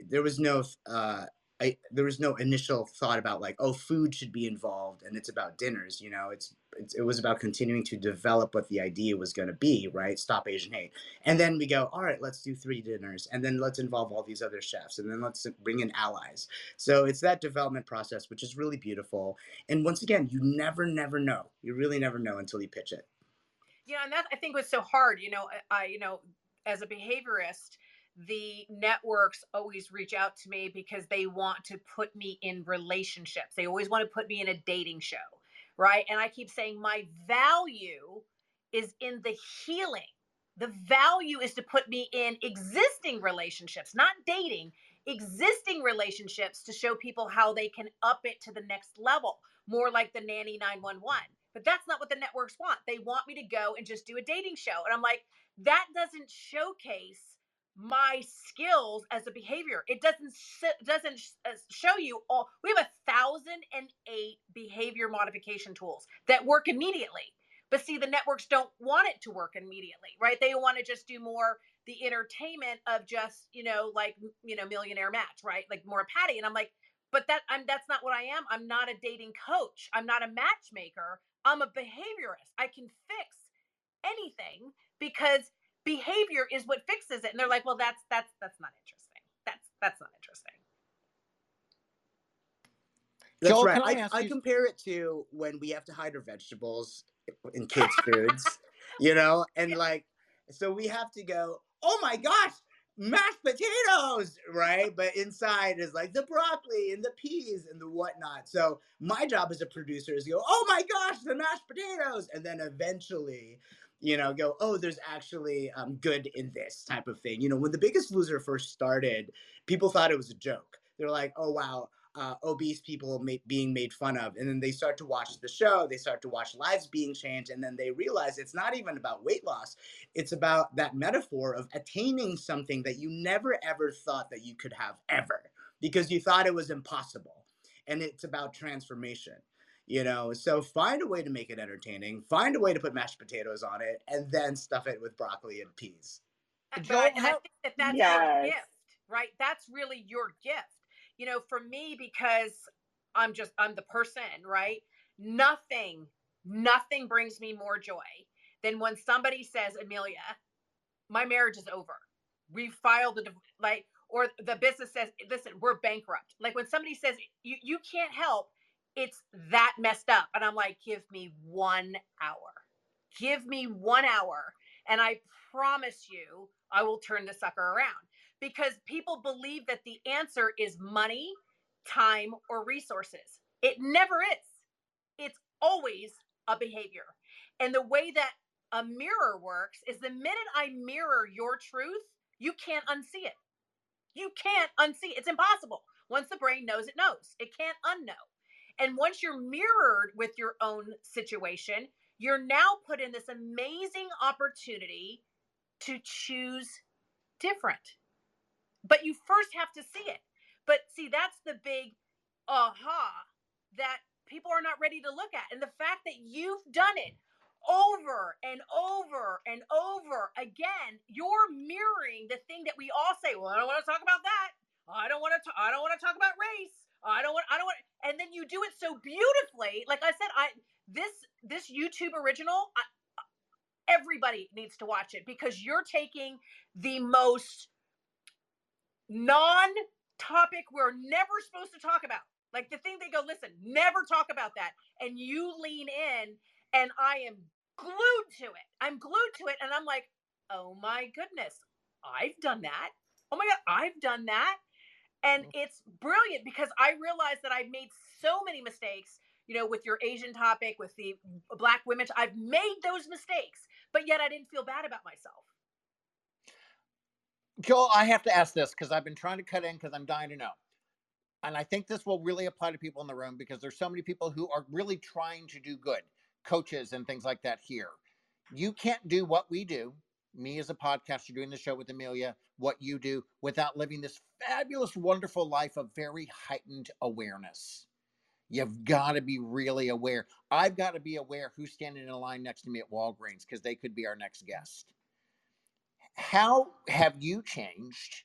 there was no uh, I, there was no initial thought about like oh food should be involved and it's about dinners you know? It's, it's it was about continuing to develop what the idea was going to be right? Stop asian hate. And then we go all right let's do three dinners and then let's involve all these other chefs and then let's bring in allies. So it's that development process which is really beautiful. And once again you never never know. You really never know until you pitch it. Yeah, and that I think was so hard. You know, I you know, as a behaviorist, the networks always reach out to me because they want to put me in relationships. They always want to put me in a dating show, right? And I keep saying my value is in the healing. The value is to put me in existing relationships, not dating, existing relationships to show people how they can up it to the next level, more like the nanny 911. But that's not what the networks want. They want me to go and just do a dating show. And I'm like, that doesn't showcase my skills as a behavior. It doesn't doesn't uh, show you all. We have a thousand and eight behavior modification tools that work immediately. But see, the networks don't want it to work immediately, right? They want to just do more the entertainment of just you know like you know millionaire match, right? Like more patty. And I'm like, but that I'm that's not what I am. I'm not a dating coach. I'm not a matchmaker. I'm a behaviorist. I can fix anything because behavior is what fixes it and they're like well that's that's that's not interesting that's that's not interesting That's Joel, right. can I I, ask I you- compare it to when we have to hide our vegetables in kids' foods, you know, and like, so we have to go, oh my gosh, mashed potatoes, right? But inside is like the broccoli and the peas and the whatnot. So my job as a producer is to go, oh my gosh, the mashed potatoes, and then eventually. You know, go, oh, there's actually um, good in this type of thing. You know, when The Biggest Loser first started, people thought it was a joke. They're like, oh, wow, uh, obese people being made fun of. And then they start to watch the show, they start to watch lives being changed, and then they realize it's not even about weight loss. It's about that metaphor of attaining something that you never ever thought that you could have ever because you thought it was impossible. and it's about transformation. You know, so find a way to make it entertaining. Find a way to put mashed potatoes on it, and then stuff it with broccoli and peas. But Joel, I, I think that that's your gift, right? That's really your gift. You know, for me, because I'm just I'm the person, right? Nothing, nothing brings me more joy than when somebody says, Amelia, my marriage is over. We filed the div- like, or the business says, listen, we're bankrupt. Like when somebody says you you can't help, it's that messed up, and I'm like, give me one hour, give me one hour, and I promise you, I will turn the sucker around because people believe that the answer is money, time, or resources. It never is. It's always a behavior. And the way that a mirror works is the minute I mirror your truth, you can't unsee it. You can't unsee it. It's impossible. Once the brain knows, it knows. It can't unknow. And once you're mirrored with your own situation, you're now put in this amazing opportunity to choose different. But you first have to see it. But see, that's the big aha that people are not ready to look at. And the fact that you've done it over and over and over again, you're mirroring the thing that we all say, well, I don't want to talk about that. I don't want to I don't want to talk about race. I don't want I don't want and then you do it so beautifully. Like I said, I this this YouTube original, I, everybody needs to watch it because you're taking the most non-topic we're never supposed to talk about. Like the thing they go, listen, never talk about that. And you lean in and I am glued to it. I'm glued to it and I'm like, "Oh my goodness. I've done that. Oh my god, I've done that." And mm-hmm. it's brilliant because I realized that I've made so many mistakes, you know, with your Asian topic, with the black women. I've made those mistakes, but yet I didn't feel bad about myself. Joel, I have to ask this because I've been trying to cut in because I'm dying to know. And I think this will really apply to people in the room because there's so many people who are really trying to do good, coaches and things like that here. You can't do what we do, me as a podcaster doing the show with Amelia, what you do, without living this fabulous, wonderful life of very heightened awareness. You've got to be really aware. I've got to be aware who's standing in a line next to me at Walgreens because they could be our next guest how have you changed?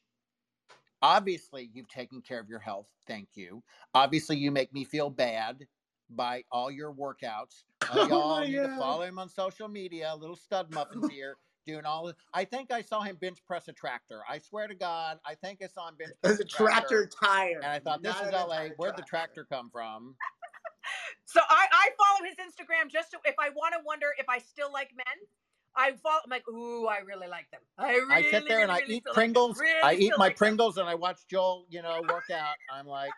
Obviously, you've taken care of your health. Thank you. Obviously, you make me feel bad by all your workouts. Uh, Oh y'all my need to follow him on social media. Little stud muffins here doing all this. I think I saw him bench press a tractor. I swear to God, I think I saw him bench press a tractor tire. And I thought, this not is LA. Where'd the tractor come from? So I, I follow his Instagram just to, if I want to wonder if I still like men. I follow. I'm like, ooh, I really like them. I really, I sit there and I eat. Pringles. Really I eat my like them. Pringles and I watch Joel, you know, work out. I'm like,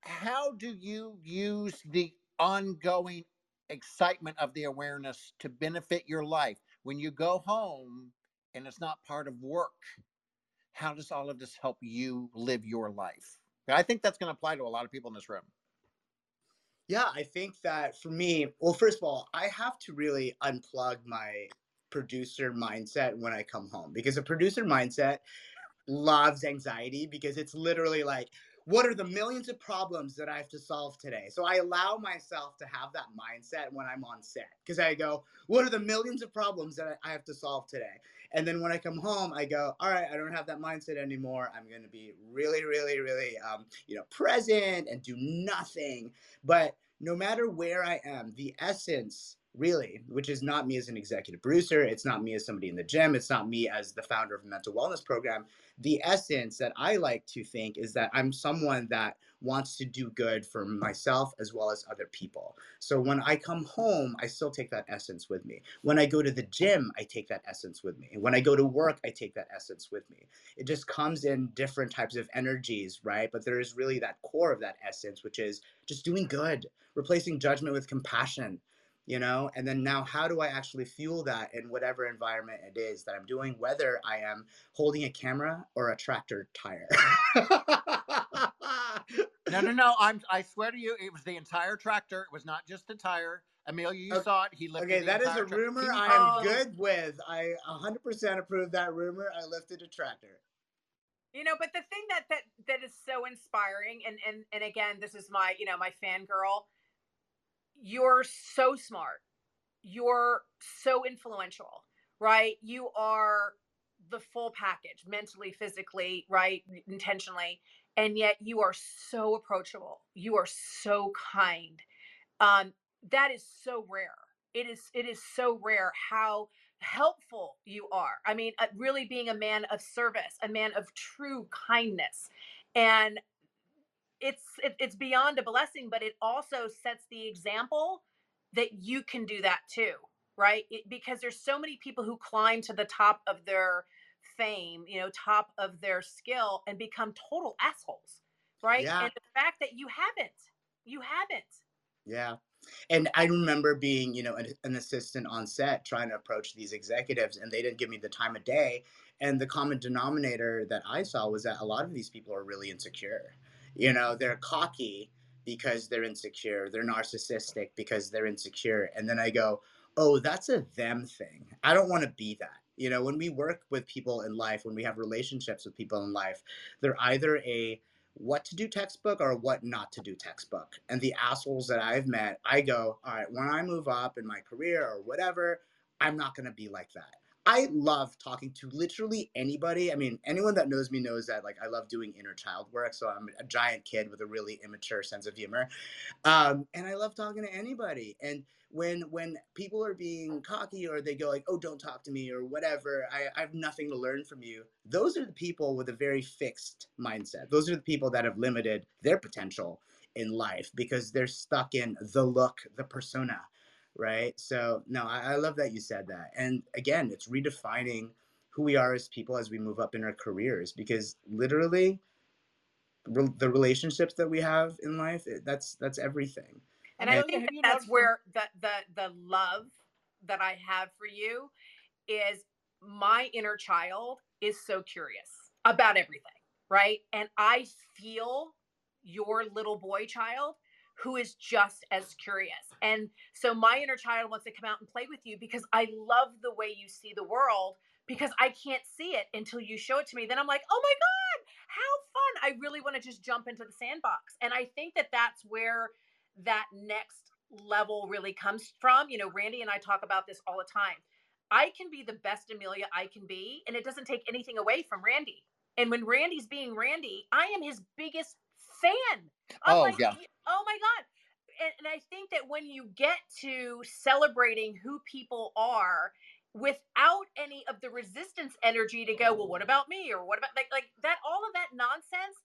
how do you use the ongoing excitement of the awareness to benefit your life when you go home and it's not part of work? How does all of this help you live your life? I think that's going to apply to a lot of people in this room. Yeah, I think that for me, well, first of all, I have to really unplug my producer mindset when I come home because a producer mindset loves anxiety because it's literally like, what are the millions of problems that I have to solve today? So I allow myself to have that mindset when I'm on set because I go, what are the millions of problems that I have to solve today? And then when I come home, I go, all right, I don't have that mindset anymore. I'm going to be really, really, really, um, you know, present and do nothing. But no matter where I am, the essence really, which is not me as an executive producer, it's not me as somebody in the gym, it's not me as the founder of a mental wellness program. The essence that I like to think is that I'm someone that wants to do good for myself as well as other people. So when I come home, I still take that essence with me. When I go to the gym, I take that essence with me. When I go to work, I take that essence with me. It just comes in different types of energies, right? But there is really that core of that essence, which is just doing good, replacing judgment with compassion, you know? And then now, how do I actually fuel that in whatever environment it is that I'm doing, whether I am holding a camera or a tractor tire? No, no, no. I'm. I swear to you, it was the entire tractor. It was not just the tire. Amelia, you Okay. saw it. He lifted Okay, the that is a tra- rumor He- I am Oh. good with. I 100% approve that rumor. I lifted a tractor. You know, but the thing that that that is so inspiring, and and and again, this is my you know my fangirl. You're so smart. You're so influential, right? You are the full package, mentally, physically, right, intentionally, and yet you are so approachable. You are so kind. Um, that is so rare. It is it is so rare how helpful you are. I mean, uh, really being a man of service, a man of true kindness. And it's it, it's beyond a blessing, but it also sets the example that you can do that too, right? It, because there's so many people who climb to the top of their fame, you know, top of their skill and become total assholes, right? Yeah. And the fact that you haven't, you haven't. Yeah. And I remember being, you know, an, an, assistant on set trying to approach these executives, and they didn't give me the time of day. And the common denominator that I saw was that a lot of these people are really insecure. You know, they're cocky because they're insecure, they're narcissistic because they're insecure. And then I go, oh, that's a them thing. I don't want to be that. You know, when we work with people in life, when we have relationships with people in life, they're either a what to do textbook or what not to do textbook. And the assholes that I've met, I go, all right, when I move up in my career or whatever, I'm not going to be like that. I love talking to literally anybody. I mean, anyone that knows me knows that like I love doing inner child work. So I'm a giant kid with a really immature sense of humor, um, and I love talking to anybody. And when when people are being cocky or they go like, "Oh, don't talk to me" or whatever, I, I have nothing to learn from you. Those are the people with a very fixed mindset. Those are the people that have limited their potential in life because they're stuck in the look, the persona right? So no, I, I love that you said that. And again, it's redefining who we are as people as we move up in our careers because literally re- the relationships that we have in life that's that's everything and i think that that's where the, the the love that i have for you is my inner child is so curious about everything right and i feel your little boy child who is just as curious. And so my inner child wants to come out and play with you because I love the way you see the world because I can't see it until you show it to me. Then I'm like, oh my God, how fun. I really want to just jump into the sandbox. And I think that that's where that next level really comes from. You know, Randy and I talk about this all the time. I can be the best Amelia I can be, and it doesn't take anything away from Randy. And when Randy's being Randy, I am his biggest fan. I'm oh like, yeah. Oh my God. And, and I think that when you get to celebrating who people are without any of the resistance energy to go, well, what about me? Or what about like like that all of that nonsense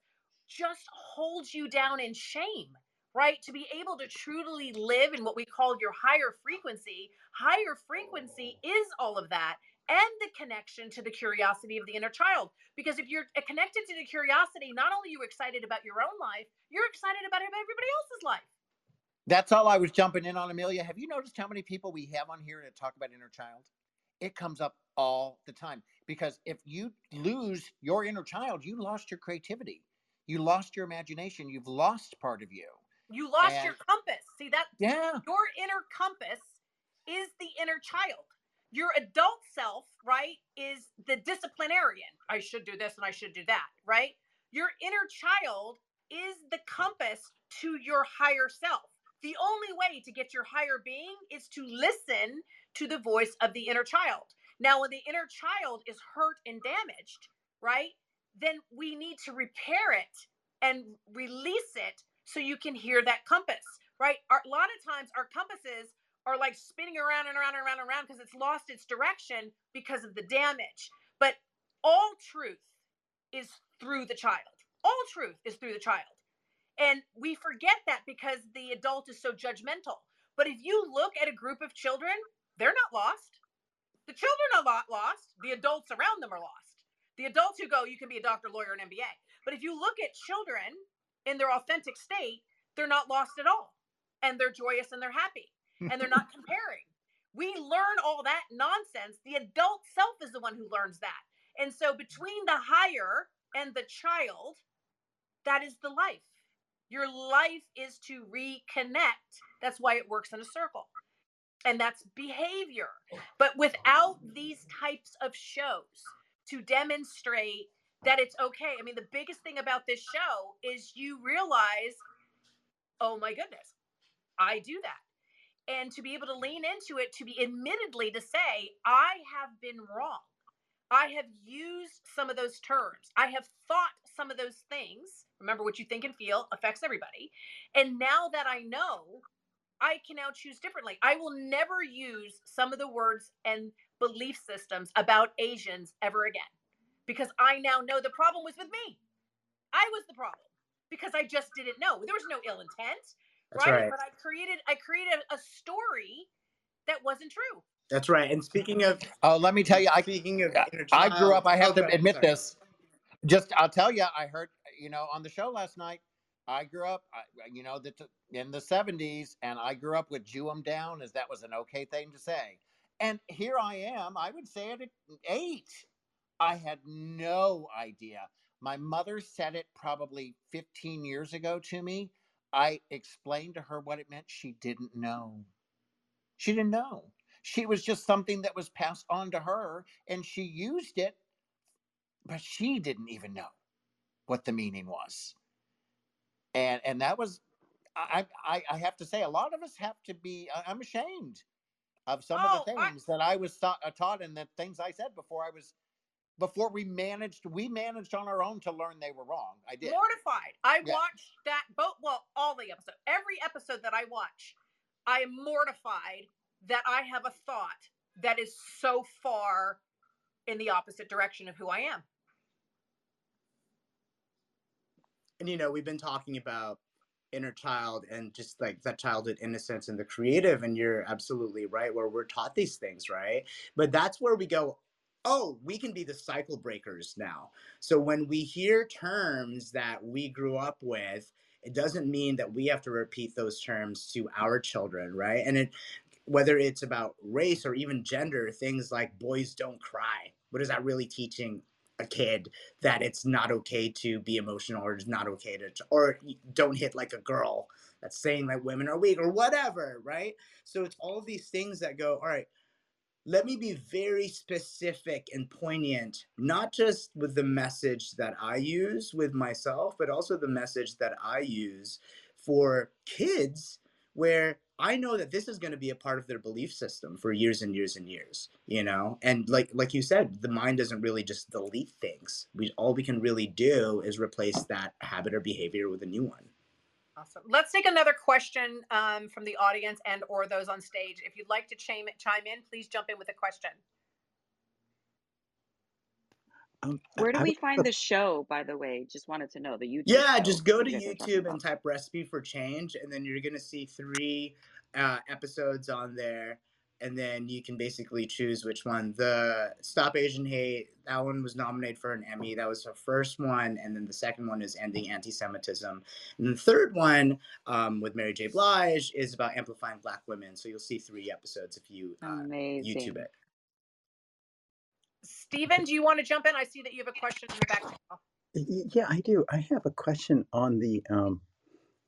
just holds you down in shame right? To be able to truly live in what we call your higher frequency. Higher frequency is all of that and the connection to the curiosity of the inner child. Because if you're uh, connected to the curiosity, not only are you excited about your own life, you're excited about everybody else's life. That's all I was jumping in on, Amelia. Have you noticed how many people we have on here to talk about inner child? It comes up all the time because if you lose your inner child, you lost your creativity, you lost your imagination, you've lost part of you. You lost and, your compass. See that? Yeah. Your inner compass is the inner child your adult self, right, is the disciplinarian. I should do this and I should do that, right? Your inner child is the compass to your higher self. The only way to get your higher being is to listen to the voice of the inner child. Now, when the inner child is hurt and damaged, right, then we need to repair it and release it so you can hear that compass, right? Our, a lot of times, our compasses are like spinning around and around and around and around because it's lost its direction because of the damage. But all truth is through the child. All truth is through the child. And we forget that because the adult is so judgmental. But if you look at a group of children, they're not lost. The children are not lost. The adults around them are lost. The adults who go, you can be a doctor, lawyer, and MBA. But if you look at children in their authentic state, they're not lost at all. And they're joyous and they're happy and they're not comparing. We learn all that nonsense. The adult self is the one who learns that. And so between the higher and the child, that is the life. Your life is to reconnect. That's why it works in a circle. And that's behavior. But without these types of shows to demonstrate that it's okay. I mean, the biggest thing about this show is you realize, oh my goodness, I do that. And to be able to lean into it, to be admittedly to say, I have been wrong. I have used some of those terms. I have thought some of those things. Remember, what you think and feel affects everybody. And now that I know, I can now choose differently. I will never use some of the words and belief systems about Asians ever again because I now know the problem was with me. I was the problem because I just didn't know. There was no ill intent, right? right. But I created I created a story that wasn't true. That's right. And speaking of Oh, let me tell you, I speaking of I- grew up. I have Oh, to admit sorry. this. Just, I'll tell you. I heard, you know, on the show last night. I grew up, I, you know, the, in the '70s, and I grew up with "Jew 'em down" as that was an okay thing to say. And here I am. I would say it at eight. I had no idea. My mother said it probably 15 years ago to me. I explained to her what it meant. She didn't know. She didn't know. She was just something that was passed on to her, and she used it but she didn't even know what the meaning was and and that was i i, I have to say a lot of us have to be I- i'm ashamed of some of the Oh, I- things that i was taught, uh, taught and the things i said before i was before we managed we managed on our own to learn they were wrong i did Mortified. I Yeah. watched that boat. well, all the episodes. Every episode that I watch, I am mortified that I have a thought that is so far in the opposite direction of who I am. And you know we've been talking about inner child and just like that childhood innocence and the creative and you're absolutely right where we're taught these things right? But that's where we go oh we can be the cycle breakers now. So when we hear terms that we grew up with it doesn't mean that we have to repeat those terms to our children right? And it whether it's about race or even gender things like boys don't cry. What is that really teaching a kid that it's not okay to be emotional or it's not okay to or don't hit like a girl that's saying that women are weak or whatever right? So it's all these things that go all right let me be very specific and poignant not just with the message that i use with myself but also the message that i use for kids where I know that this is going to be a part of their belief system for years and years and years, you know. And like like you said, the mind doesn't really just delete things. We all we can really do is replace that habit or behavior with a new one. Awesome. Let's take another question um, from the audience and or those on stage. If you'd like to chime chime in, please jump in with a question. Um, Where do I we would- find the show, by the way? Just wanted to know the YouTube. Yeah, show just go to you guys are talking YouTube and type "recipe for change," and then you're gonna see three uh, episodes on there, and then you can basically choose which one. The Stop Asian Hate that one was nominated for an Emmy. That was her first one, and then the second one is Ending Anti-Semitism, and the third one um, with Mary J. Blige is about amplifying Black women. So you'll see three episodes if you uh, YouTube it. Stephen, do you want to jump in? I see that you have a question in the back. Yeah, I do. I have a question on the um,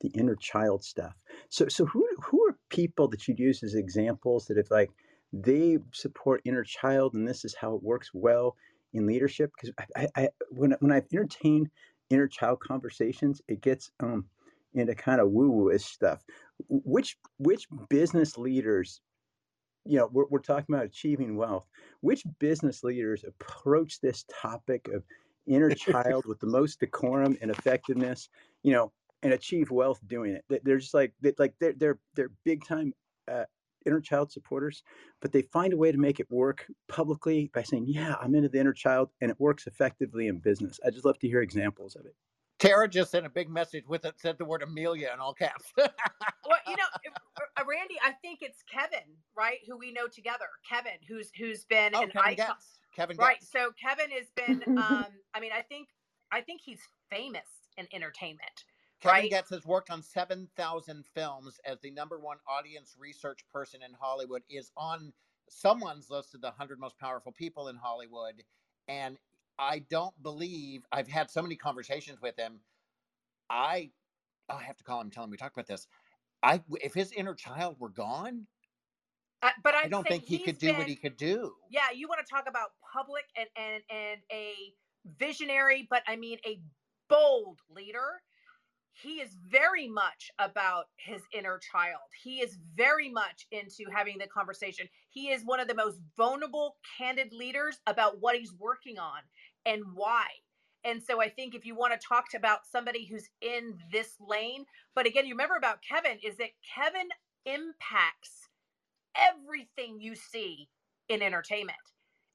the inner child stuff. So, so who who are people that you'd use as examples that if like they support inner child and this is how it works well in leadership? Because I, I, I when when I've entertained inner child conversations, it gets um into kind of woo woo-ish stuff. Which which business leaders you know, we're, we're talking about achieving wealth. Which business leaders approach this topic of inner child with the most decorum and effectiveness, you know, and achieve wealth doing it? They- They're just like, they, like they're they're they're big time uh, inner child supporters, but they find a way to make it work publicly by saying, "Yeah, I'm into the inner child," and it works effectively in business. I just love to hear examples of it. tara just sent a big message with it said the word amelia in all caps Well, you know, if- uh, Randy, I think it's Kevin, right? Who we know together. Kevin, who's who's been oh an kevin icon. Goetz. kevin Right. Goetz. So Kevin has been. Um, I mean, I think I think he's famous in entertainment. Kevin right? Goetz has worked on 7,000 films as the number one audience research person in Hollywood, is on someone's list of the 100 most powerful people in Hollywood. And I don't believe I've had so many conversations with him. I, I have to call him, and tell him we talked about this. I, if his inner child were gone, Uh, but I'd I don't think he could do what he could do. Yeah, you want to talk about public and and and a visionary, but I mean a bold leader. He is very much about his inner child. He is very much into having the conversation. He is one of the most vulnerable, candid leaders about what he's working on and why. And so I think if you want to talk to about somebody who's in this lane, but again, you remember about Kevin is that Kevin impacts everything you see in entertainment.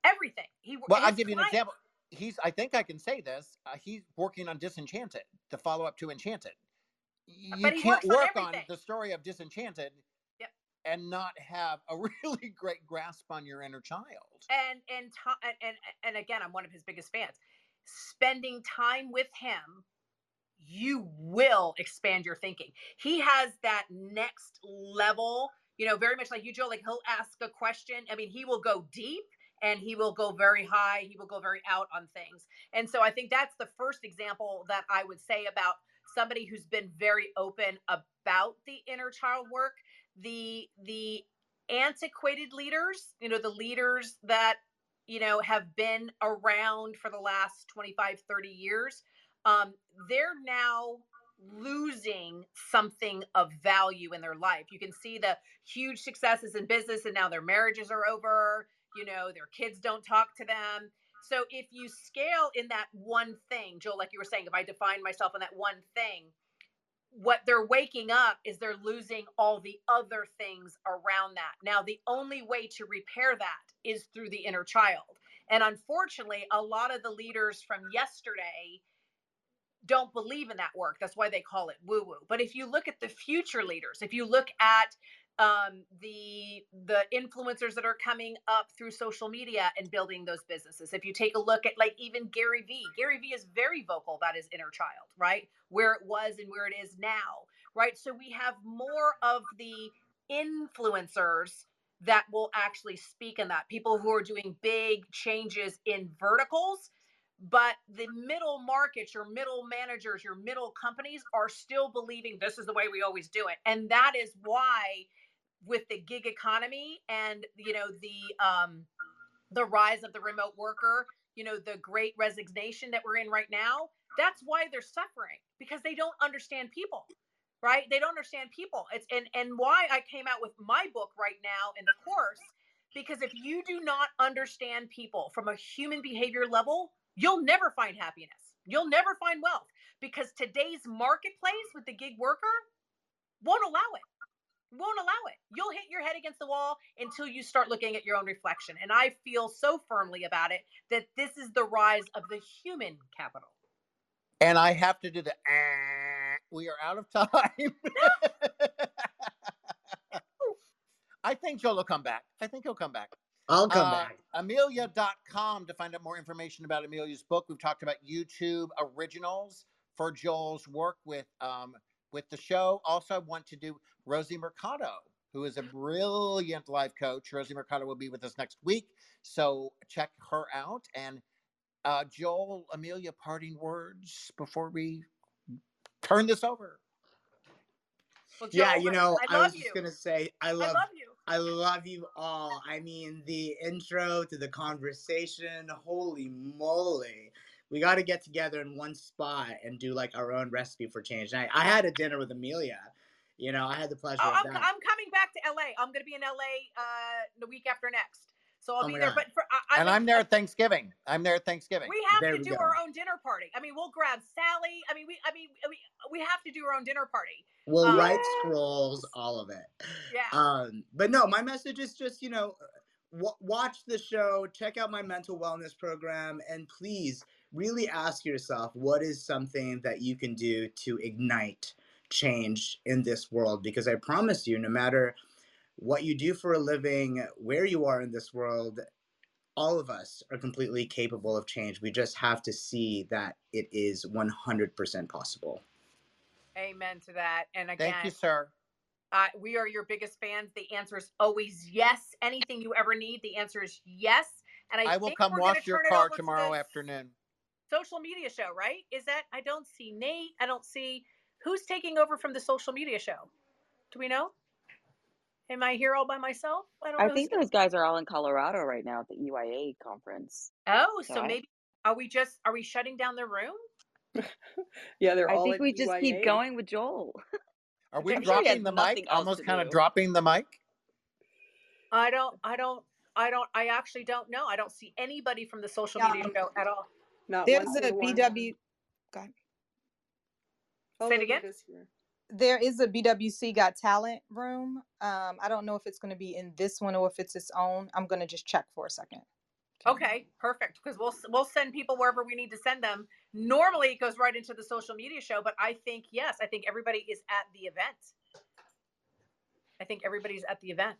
Everything. He Well, I'll give you an example. He's, I think I can say this. Uh, he's working on Disenchanted, the follow up to Enchanted. You can't works on work on the story of Disenchanted Yep. and not have a really great grasp on your inner child. and and and and again, I'm one of his biggest fans. Spending time with him, you will expand your thinking. He has that next level, you know, very much like you, Joe. Like he'll ask a question. I mean, he will go deep and he will go very high. He will go very out on things. And so I think that's the first example that I would say about somebody who's been very open about the inner child work. The the antiquated leaders, you know, the leaders that, you know, have been around for the last 25, 30 years, um, they're now losing something of value in their life. You can see the huge successes in business and now their marriages are over, you know, their kids don't talk to them. So if you scale in that one thing, Joel, like you were saying, if I define myself in that one thing, what they're waking up is they're losing all the other things around that. Now, the only way to repair that is through the inner child. And unfortunately, a lot of the leaders from yesterday don't believe in that work. That's why they call it woo woo. But if you look at the future leaders, if you look at um, the the influencers that are coming up through social media and building those businesses. If you take a look at like even Gary Vee, Gary Vee is very vocal about his inner child, right? Where it was and where it is now, right? So we have more of the influencers that will actually speak in that. People who are doing big changes in verticals, but the middle markets, your middle managers, your middle companies are still believing this is the way we always do it. And that is why with the gig economy and you know the um the rise of the remote worker you know the great resignation that we're in right now that's why they're suffering because they don't understand people right? They don't understand people. It's and and why i came out with my book right now in the course because if you do not understand people from a human behavior level you'll never find happiness. You'll never find wealth because today's marketplace with the gig worker won't allow it won't allow it. You'll hit your head against the wall until you start looking at your own reflection. And I feel so firmly about it that this is the rise of the human capital. And I have to do the. "Ah." we are out of time. I think Joel will come back. I think he'll come back. I'll come Uh, back. Amelia.com to find out more information about Amelia's book. We've talked about YouTube originals for Joel's work with um, with the show. Also, I want to do Rosie Mercado, who is a brilliant life coach. Rosie Mercado will be with us next week, so check her out. And uh, Joel, Amelia, parting words before we turn this over. Well, Yeah, you know, I, I, was you. just gonna say, I I love, love you. I love you all. I mean, the intro to the conversation, holy moly. We got to get together in one spot and do like our own recipe for change. I, I had a dinner with Amelia. You know, I had the pleasure Oh, of I'm. I'm coming back to LA. I'm going to be in LA uh, the week after next. So I'll Oh be there. God. But for, I, I and mean, I'm there at Thanksgiving. I'm there at Thanksgiving. We have There to we do go. our own dinner party. I mean, we'll grab Sally. I mean, we. I mean, we, we have to do our own dinner party. We'll Um, write scrolls, all of it. Yeah. Um, but no, my message is just you know, w- watch the show, check out my mental wellness program, and please really ask yourself what is something that you can do to ignite change in this world. Because I promise you, no matter what you do for a living, where you are in this world, all of us are completely capable of change. We just have to see that it is 100% possible. Amen to that. And again, Thank you, sir. Uh, we are your biggest fans. The answer is always yes. Anything you ever need, the answer is yes. And I, I will think come wash your car over to tomorrow the afternoon. Social media show, right? Is that I don't see Nate. I don't see who's taking over from the social media show. Do we know? Am I here all by myself? I don't. I who's think those guys are all in Colorado right now at the EYA conference. Oh, so So I- maybe Are we just are we shutting down the room? Yeah, they're I all I think at we just keep going with Joel. Are we I'm sure he has dropping the mic? Almost to kind of dropping the mic? I don't I don't I don't I actually don't know. I don't see anybody from the social media Um, show at all. Not There's a one. BW. Go ahead. Oh, Say it again? There is a BWC Got Talent room. Um, I don't know if it's going to be in this one or if it's its own. I'm going to just check for a second. Okay, perfect. Because we'll we'll send people wherever we need to send them. Normally, it goes right into the social media show, but I think yes, I think everybody is at the event. I think everybody's at the event.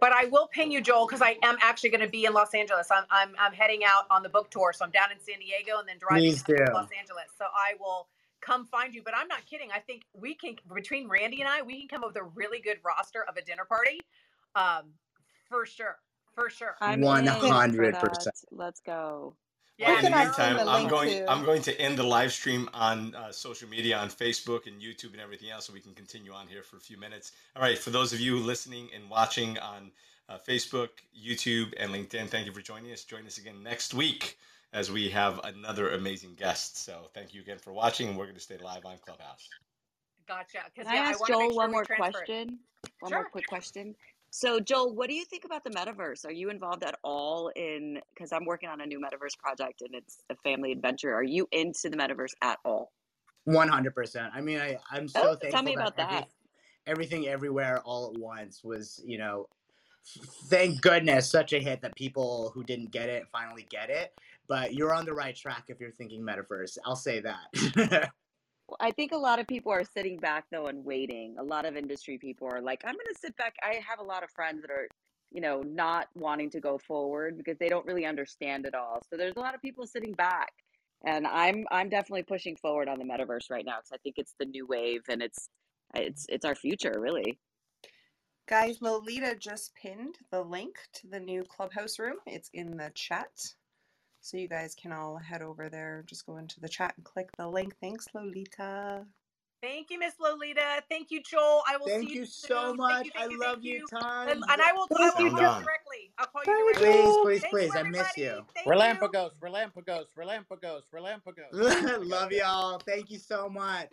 But I will ping you, Joel, because I am actually going to be in Los Angeles. I'm, I'm I'm heading out on the book tour, so I'm down in San Diego and then driving to. Los Angeles. So I will come find you. But I'm not kidding. I think we can between Randy and I, we can come up with a really good roster of a dinner party, um, for sure, for sure. I'm 100%. that. Let's go. Yeah, in the can I send meantime, the I'm going. to- I'm going to end the live stream on uh, social media, on Facebook and YouTube and everything else, so we can continue on here for a few minutes. All right, for those of you listening and watching on uh, Facebook, YouTube, and LinkedIn, thank you for joining us. Join us again next week as we have another amazing guest. So thank you again for watching, and we're going to stay live on Clubhouse. Gotcha. Because Can I yeah, ask I want Joel sure one more transfer it. question? One Sure. more quick question. So, Joel, what do you think about the metaverse? Are you involved at all in? Because I'm working on a new metaverse project, and it's a family adventure. Are you into the metaverse at all? One hundred percent. I mean, I I'm so Oh, thankful tell me about that, every- that. everything everywhere all at once was, you know, thank goodness such a hit that people who didn't get it finally get it. But you're on the right track if you're thinking metaverse. I'll say that. I think a lot of people are sitting back though and waiting. A lot of industry people are like, I'm going to sit back. I have a lot of friends that are, you know, not wanting to go forward because they don't really understand it all. So there's a lot of people sitting back. And I'm I'm definitely pushing forward on the metaverse right now because I think it's the new wave and it's it's it's our future, really. Guys, Lolita just pinned the link to the new clubhouse room. It's in the chat. So you guys can all head over there. Just go into the chat and click the link. Thanks, Lolita. Thank you, Miss Lolita. Thank you, Joel. I will Thank see you you so soon. much. Thank you, I thank you, love you, you. tons. And, and I will, I will Sound call you directly. I'll call you Bye, directly. Please, Joel. please, please. you, I miss you. Thank you. Relampagos, relampagos, relampagos, relampagos. love y'all. Thank you so much.